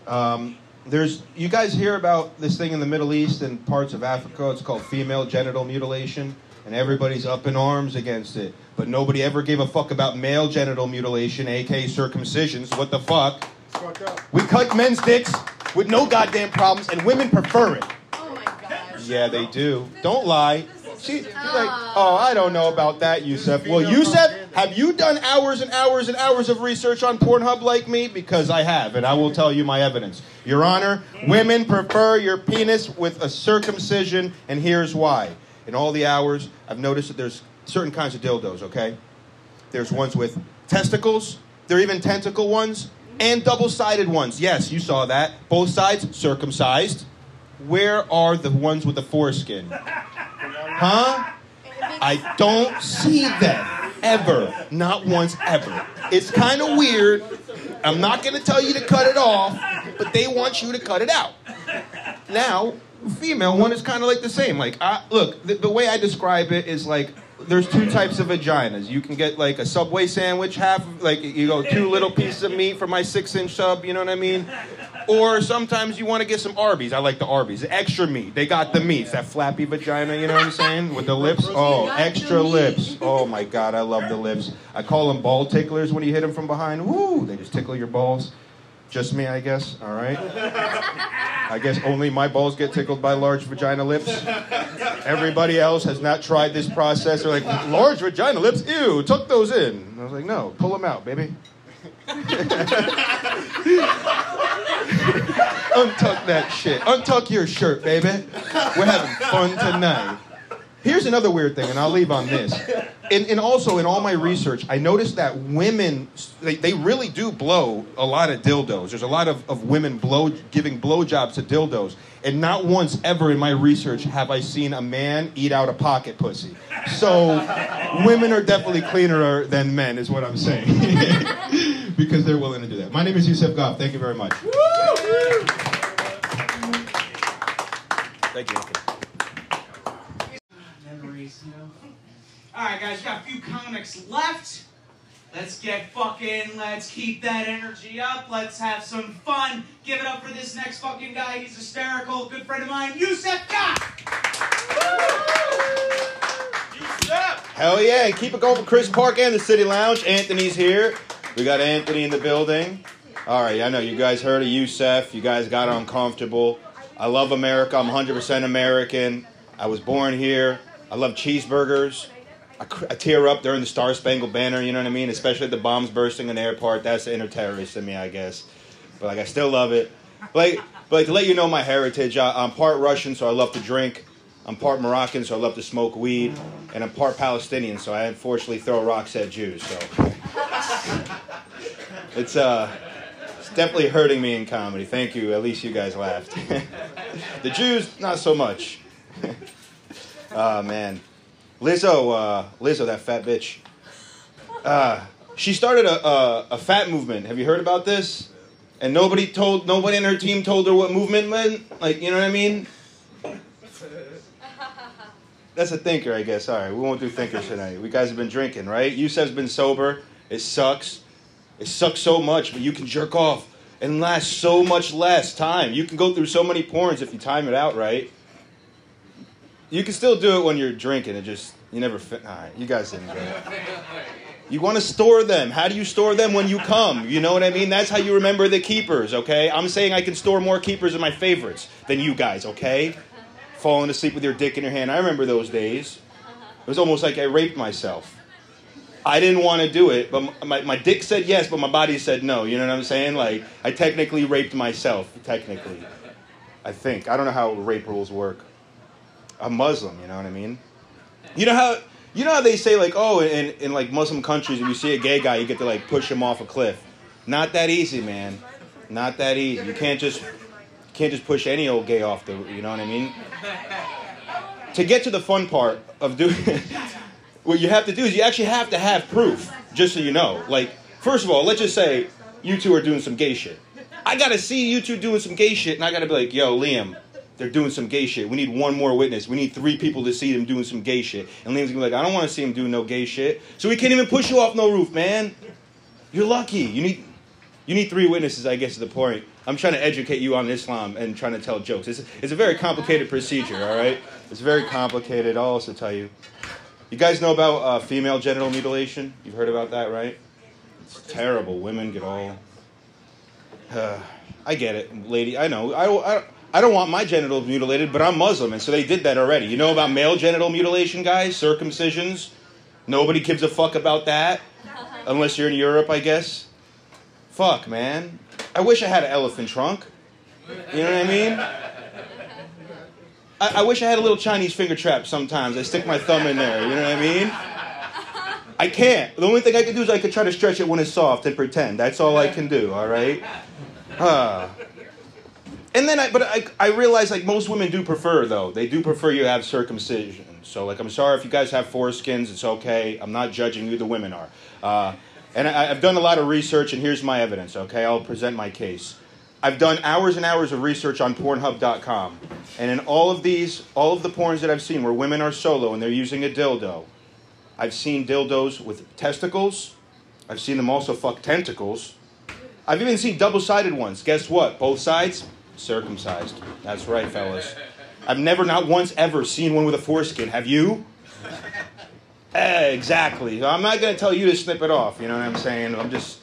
Um, there's you guys hear about this thing in the Middle East and parts of Africa. It's called female genital mutilation, and everybody's up in arms against it. But nobody ever gave a fuck about male genital mutilation, aka circumcisions. What the fuck? It's fucked up. We cut men's dicks with no goddamn problems, and women prefer it. Oh my gosh. Yeah, they do. Don't lie. She, she's like, oh, I don't know about that, Yusef. Well, Yusef, have you done hours and hours and hours of research on Pornhub like me? Because I have, and I will tell you my evidence. Your Honor, women prefer your penis with a circumcision, and here's why. In all the hours, I've noticed that there's certain kinds of dildos, okay? There's ones with testicles, there are even tentacle ones, and double sided ones. Yes, you saw that. Both sides circumcised. Where are the ones with the foreskin? Huh? I don't see them ever. Not once ever. It's kind of weird. I'm not going to tell you to cut it off, but they want you to cut it out. Now, female one is kind of like the same. Like, I, look, the, the way I describe it is like there's two types of vaginas. You can get like a Subway sandwich, half like you go two little pieces of meat for my six inch sub. You know what I mean? Or sometimes you want to get some Arby's. I like the Arby's, extra meat. They got the meats, that flappy vagina. You know what I'm saying? With the lips. Oh, extra lips. Oh my God, I love the lips. I call them ball ticklers when you hit them from behind. Woo! They just tickle your balls. Just me, I guess. All right. I guess only my balls get tickled by large vagina lips. Everybody else has not tried this process. They're like, large vagina lips? Ew, tuck those in. And I was like, no, pull them out, baby. [laughs] Untuck that shit. Untuck your shirt, baby. We're having fun tonight. Here's another weird thing, and I'll leave on this. And, and also, in all my research, I noticed that women, they, they really do blow a lot of dildos. There's a lot of, of women blow, giving blowjobs to dildos. And not once ever in my research have I seen a man eat out a pocket pussy. So, women are definitely cleaner than men, is what I'm saying. [laughs] because they're willing to do that. My name is Yusef Goff. Thank you very much. Thank you. memories, you know. All right, guys, we got a few comics left. Let's get fucking, let's keep that energy up. Let's have some fun. Give it up for this next fucking guy. He's hysterical. Good friend of mine, Yusef Goff. Hell yeah, and keep it going for Chris Park and the City Lounge. Anthony's here. We got Anthony in the building. All right, I know you guys heard of Yusef. You guys got uncomfortable. I love America. I'm 100% American. I was born here. I love cheeseburgers. I, tear up during the Star Spangled Banner, you know what I mean? Especially the bombs bursting in the airport. That's the inner terrorist in me, I guess. But like, I still love it. Like, but like to let you know my heritage, I, I'm part Russian, so I love to drink. I'm part Moroccan, so I love to smoke weed, and I'm part Palestinian, so I unfortunately throw rocks at Jews. So [laughs] It's uh, it's definitely hurting me in comedy. Thank you. At least you guys laughed. [laughs] the Jews, not so much. oh [laughs] man, Lizzo, uh, Lizzo, that fat bitch. Uh, she started a, a a fat movement. Have you heard about this? And nobody told, nobody in her team told her what movement meant. Like, you know what I mean? That's a thinker, I guess. All right, we won't do thinkers tonight. We guys have been drinking, right? Yusef's been sober. It sucks. It sucks so much, but you can jerk off and last so much less time. You can go through so many porns if you time it out right. You can still do it when you're drinking. It just you never fit. All right, you guys didn't get it. You want to store them. How do you store them when you come? You know what I mean? That's how you remember the keepers, okay? I'm saying I can store more keepers in my favorites than you guys, okay? Falling asleep with your dick in your hand. I remember those days. It was almost like I raped myself. I didn't want to do it, but my, my dick said yes, but my body said no. You know what I'm saying? Like, I technically raped myself, technically. I think. I don't know how rape rules work. I'm Muslim, you know what I mean? You know how you know how they say like, oh, in, in like Muslim countries, if you see a gay guy, you get to like push him off a cliff. Not that easy, man. Not that easy. You can't just can't just push any old gay off the. You know what I mean? To get to the fun part of doing, [laughs] what you have to do is you actually have to have proof. Just so you know, like first of all, let's just say you two are doing some gay shit. I gotta see you two doing some gay shit, and I gotta be like, yo, Liam, they're doing some gay shit. We need one more witness. We need three people to see them doing some gay shit. And Liam's gonna be like, I don't want to see him doing no gay shit. So we can't even push you off no roof, man. You're lucky. You need you need three witnesses, I guess is the point. I'm trying to educate you on Islam and trying to tell jokes. It's, it's a very complicated procedure, all right? It's very complicated. I'll also tell you. You guys know about uh, female genital mutilation? You've heard about that, right? It's terrible. Women get all. Uh, [sighs] I get it, lady. I know. I, I, I don't want my genitals mutilated, but I'm Muslim, and so they did that already. You know about male genital mutilation, guys? Circumcisions? Nobody gives a fuck about that. Unless you're in Europe, I guess. Fuck, man. I wish I had an elephant trunk. You know what I mean? I, I wish I had a little Chinese finger trap sometimes. I stick my thumb in there. You know what I mean? I can't. The only thing I can do is I can try to stretch it when it's soft and pretend. That's all I can do, all right? Uh, and then I, but I, I realize like most women do prefer though. They do prefer you have circumcision. So like I'm sorry if you guys have foreskins. It's okay. I'm not judging you. The women are. Uh, and I, I've done a lot of research, and here's my evidence. Okay, I'll present my case. I've done hours and hours of research on Pornhub.com, and in all of these, all of the porns that I've seen where women are solo and they're using a dildo, I've seen dildos with testicles. I've seen them also fuck tentacles. I've even seen double-sided ones. Guess what? Both sides circumcised. That's right, fellas. I've never, not once ever, seen one with a foreskin. Have you? [laughs] Eh, exactly. I'm not going to tell you to snip it off. You know what I'm saying? I'm just.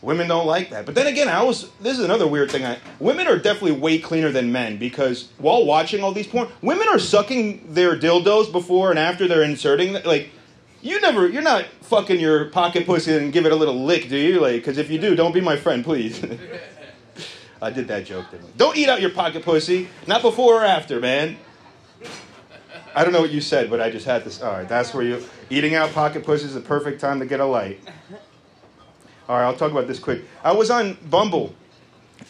Women don't like that. But then again, I was. This is another weird thing. I, women are definitely way cleaner than men because while watching all these porn, women are sucking their dildos before and after they're inserting. Like, you never. You're not fucking your pocket pussy and give it a little lick, do you? Like, because if you do, don't be my friend, please. [laughs] I did that joke, didn't? Don't eat out your pocket pussy. Not before or after, man. I don't know what you said, but I just had this. All right, that's where you. Eating out pocket pussy is the perfect time to get a light. All right, I'll talk about this quick. I was on Bumble,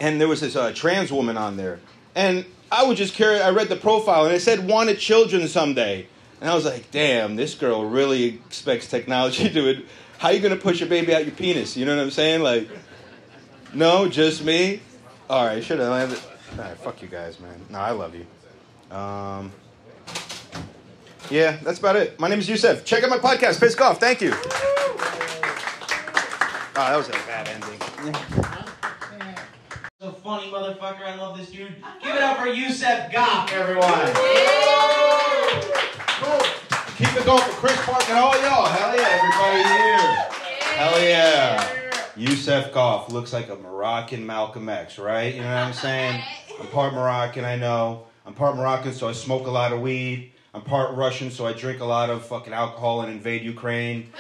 and there was this uh, trans woman on there, and I would just carry. I read the profile, and it said wanted children someday, and I was like, damn, this girl really expects technology [laughs] to it. How you gonna push your baby out your penis? You know what I'm saying? Like, no, just me. All right, should have landed. All right, fuck you guys, man. No, I love you. Um, yeah, that's about it. My name is Yusef. Check out my podcast, Piss Goff. Thank you. Oh, that was a bad ending. So funny motherfucker, I love this dude. Give it up for Yusef Goff, everyone. Keep it going for Chris Park and all y'all. Hell yeah, everybody here. Hell yeah. Yusef Goff looks like a Moroccan Malcolm X, right? You know what I'm saying? [laughs] I'm part Moroccan, I know. I'm part Moroccan, so I smoke a lot of weed. I'm part Russian, so I drink a lot of fucking alcohol and invade Ukraine.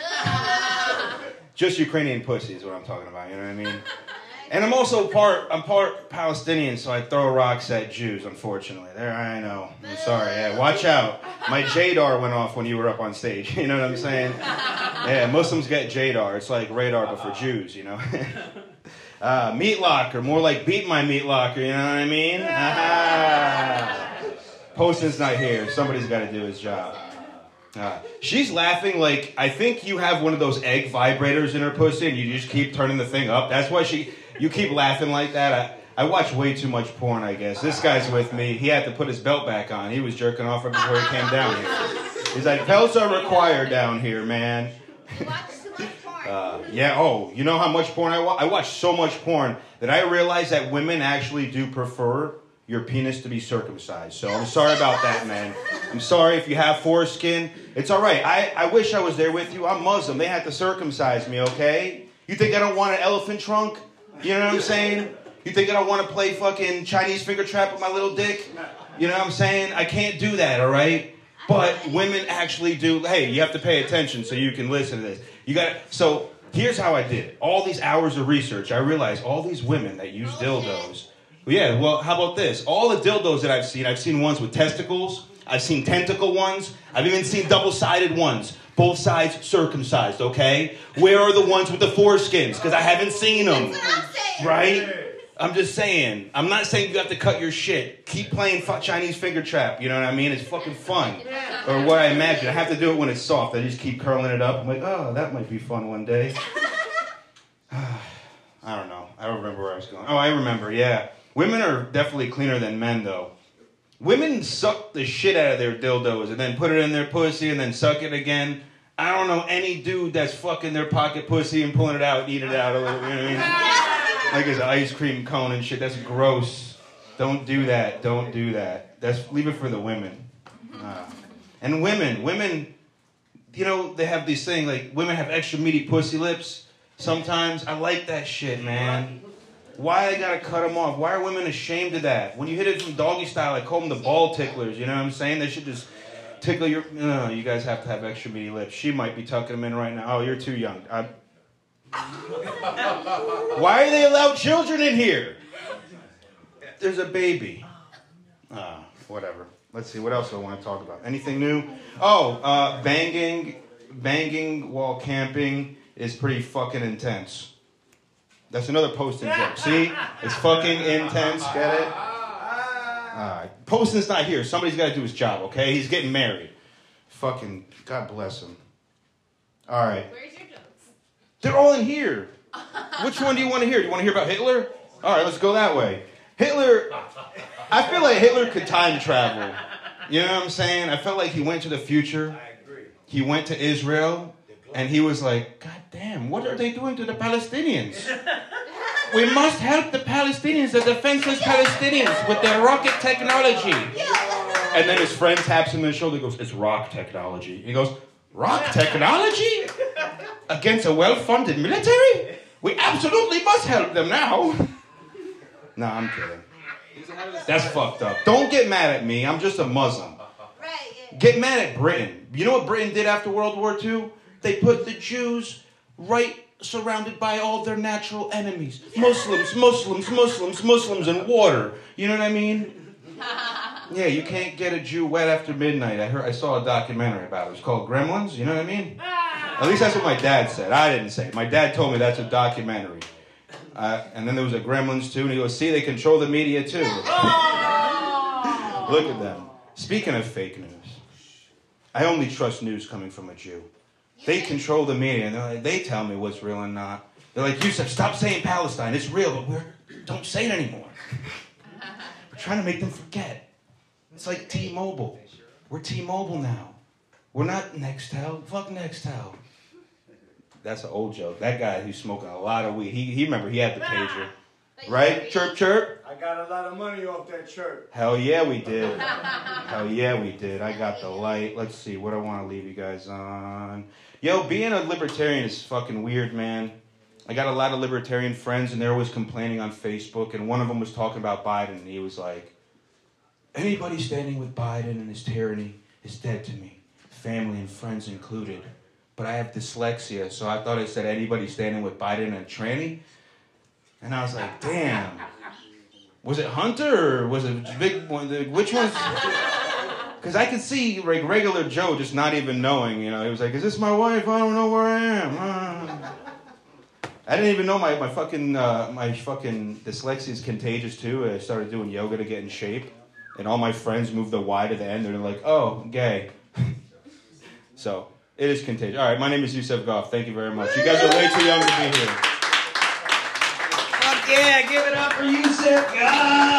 [laughs] Just Ukrainian pussy is what I'm talking about, you know what I mean? [laughs] And I'm also part I'm part Palestinian, so I throw rocks at Jews, unfortunately. There I know. I'm sorry. Yeah, watch out. My Jadar went off when you were up on stage. [laughs] You know what I'm saying? Yeah, Muslims get Jadar. It's like radar but for Jews, you know. [laughs] Uh, meat locker, more like beat my meat locker. You know what I mean? [laughs] Ah. Poston's not here. Somebody's got to do his job. Uh, she's laughing like I think you have one of those egg vibrators in her pussy, and you just keep turning the thing up. That's why she. You keep laughing like that. I, I watch way too much porn. I guess this guy's with me. He had to put his belt back on. He was jerking off right before he came down here. He's like, belts are required down here, man. [laughs] Uh, yeah. Oh, you know how much porn I watch? I watch so much porn that I realize that women actually do prefer your penis to be circumcised. So I'm sorry about that, man. I'm sorry if you have foreskin. It's all right. I, I wish I was there with you. I'm Muslim. They had to circumcise me, okay? You think I don't want an elephant trunk? You know what I'm saying? You think I don't want to play fucking Chinese finger trap with my little dick? You know what I'm saying? I can't do that, all right? But women actually do. Hey, you have to pay attention so you can listen to this. You got So here's how I did it. All these hours of research, I realized all these women that use oh, dildos. Yeah. Well, how about this? All the dildos that I've seen, I've seen ones with testicles. I've seen tentacle ones. I've even seen double-sided ones. Both sides circumcised. Okay. Where are the ones with the foreskins? Because I haven't seen them. Right. I'm just saying. I'm not saying you have to cut your shit. Keep playing fu- Chinese finger trap. You know what I mean? It's fucking fun. Or what I imagine. I have to do it when it's soft. I just keep curling it up. I'm like, oh, that might be fun one day. [sighs] [sighs] I don't know. I don't remember where I was going. Oh, I remember. Yeah. Women are definitely cleaner than men, though. Women suck the shit out of their dildos and then put it in their pussy and then suck it again. I don't know any dude that's fucking their pocket pussy and pulling it out and eating it out a little. You know what I mean? [laughs] Like it's an ice cream cone and shit. That's gross. Don't do that. Don't do that. That's leave it for the women. Uh, and women, women, you know, they have these things like women have extra meaty pussy lips. Sometimes I like that shit, man. Why I gotta cut them off? Why are women ashamed of that? When you hit it from doggy style, I call them the ball ticklers. You know what I'm saying? They should just tickle your. No, you guys have to have extra meaty lips. She might be tucking them in right now. Oh, you're too young. I, [laughs] why are they allowed children in here? There's a baby. Ah, whatever. Let's see. What else do I want to talk about? Anything new? Oh, uh, banging, banging while camping is pretty fucking intense. That's another posting joke. See, it's fucking intense. Get it? Uh, Alright. Poston's not here. Somebody's got to do his job. Okay, he's getting married. Fucking God bless him. All right. Where's your jokes? They're all in here. Which one do you want to hear? Do you want to hear about Hitler? All right, let's go that way. Hitler, I feel like Hitler could time travel. You know what I'm saying? I felt like he went to the future. I agree. He went to Israel, and he was like, God damn, what are they doing to the Palestinians? [laughs] We must help the Palestinians, the defenseless Palestinians, with their rocket technology. And then his friend taps him on the shoulder and goes, It's rock technology. He goes, Rock technology? Against a well funded military? We absolutely must help them now. No, I'm kidding. That's fucked up. Don't get mad at me. I'm just a Muslim. Get mad at Britain. You know what Britain did after World War II? They put the Jews right surrounded by all their natural enemies Muslims, Muslims, Muslims, Muslims, and water. You know what I mean? [laughs] Yeah, you can't get a Jew wet after midnight. I heard, I saw a documentary about it. It's called Gremlins. You know what I mean? At least that's what my dad said. I didn't say it. My dad told me that's a documentary. Uh, and then there was a Gremlins too, and he goes, "See, they control the media too." [laughs] Look at them. Speaking of fake news, I only trust news coming from a Jew. They control the media, and they're like, they tell me what's real and not. They're like, Yusef, stop saying Palestine. It's real, but we're don't say it anymore. We're trying to make them forget. It's like T-Mobile. We're T-Mobile now. We're not Nextel. Fuck Nextel. That's an old joke. That guy who's smoking a lot of weed. He, he remember he had the pager, right? Chirp chirp. I got a lot of money off that chirp. Hell yeah, we did. [laughs] Hell yeah, we did. I got the light. Let's see what I want to leave you guys on. Yo, being a libertarian is fucking weird, man. I got a lot of libertarian friends, and they're always complaining on Facebook. And one of them was talking about Biden, and he was like, "Anybody standing with Biden and his tyranny is dead to me, family and friends included." But I have dyslexia, so I thought it said anybody standing with Biden and tranny. And I was like, damn. Was it Hunter or was it big? Which one's? Because I could see like regular Joe just not even knowing. You know, he was like, "Is this my wife? I don't know where I am." Ah. I didn't even know my, my fucking uh, my fucking dyslexia is contagious too. I started doing yoga to get in shape, and all my friends moved the Y to the end. They're like, "Oh, gay." [laughs] so it is contagious. All right, my name is Yusef Goff. Thank you very much. You guys are way too young to be here. Fuck yeah, give it up for Yusef. God.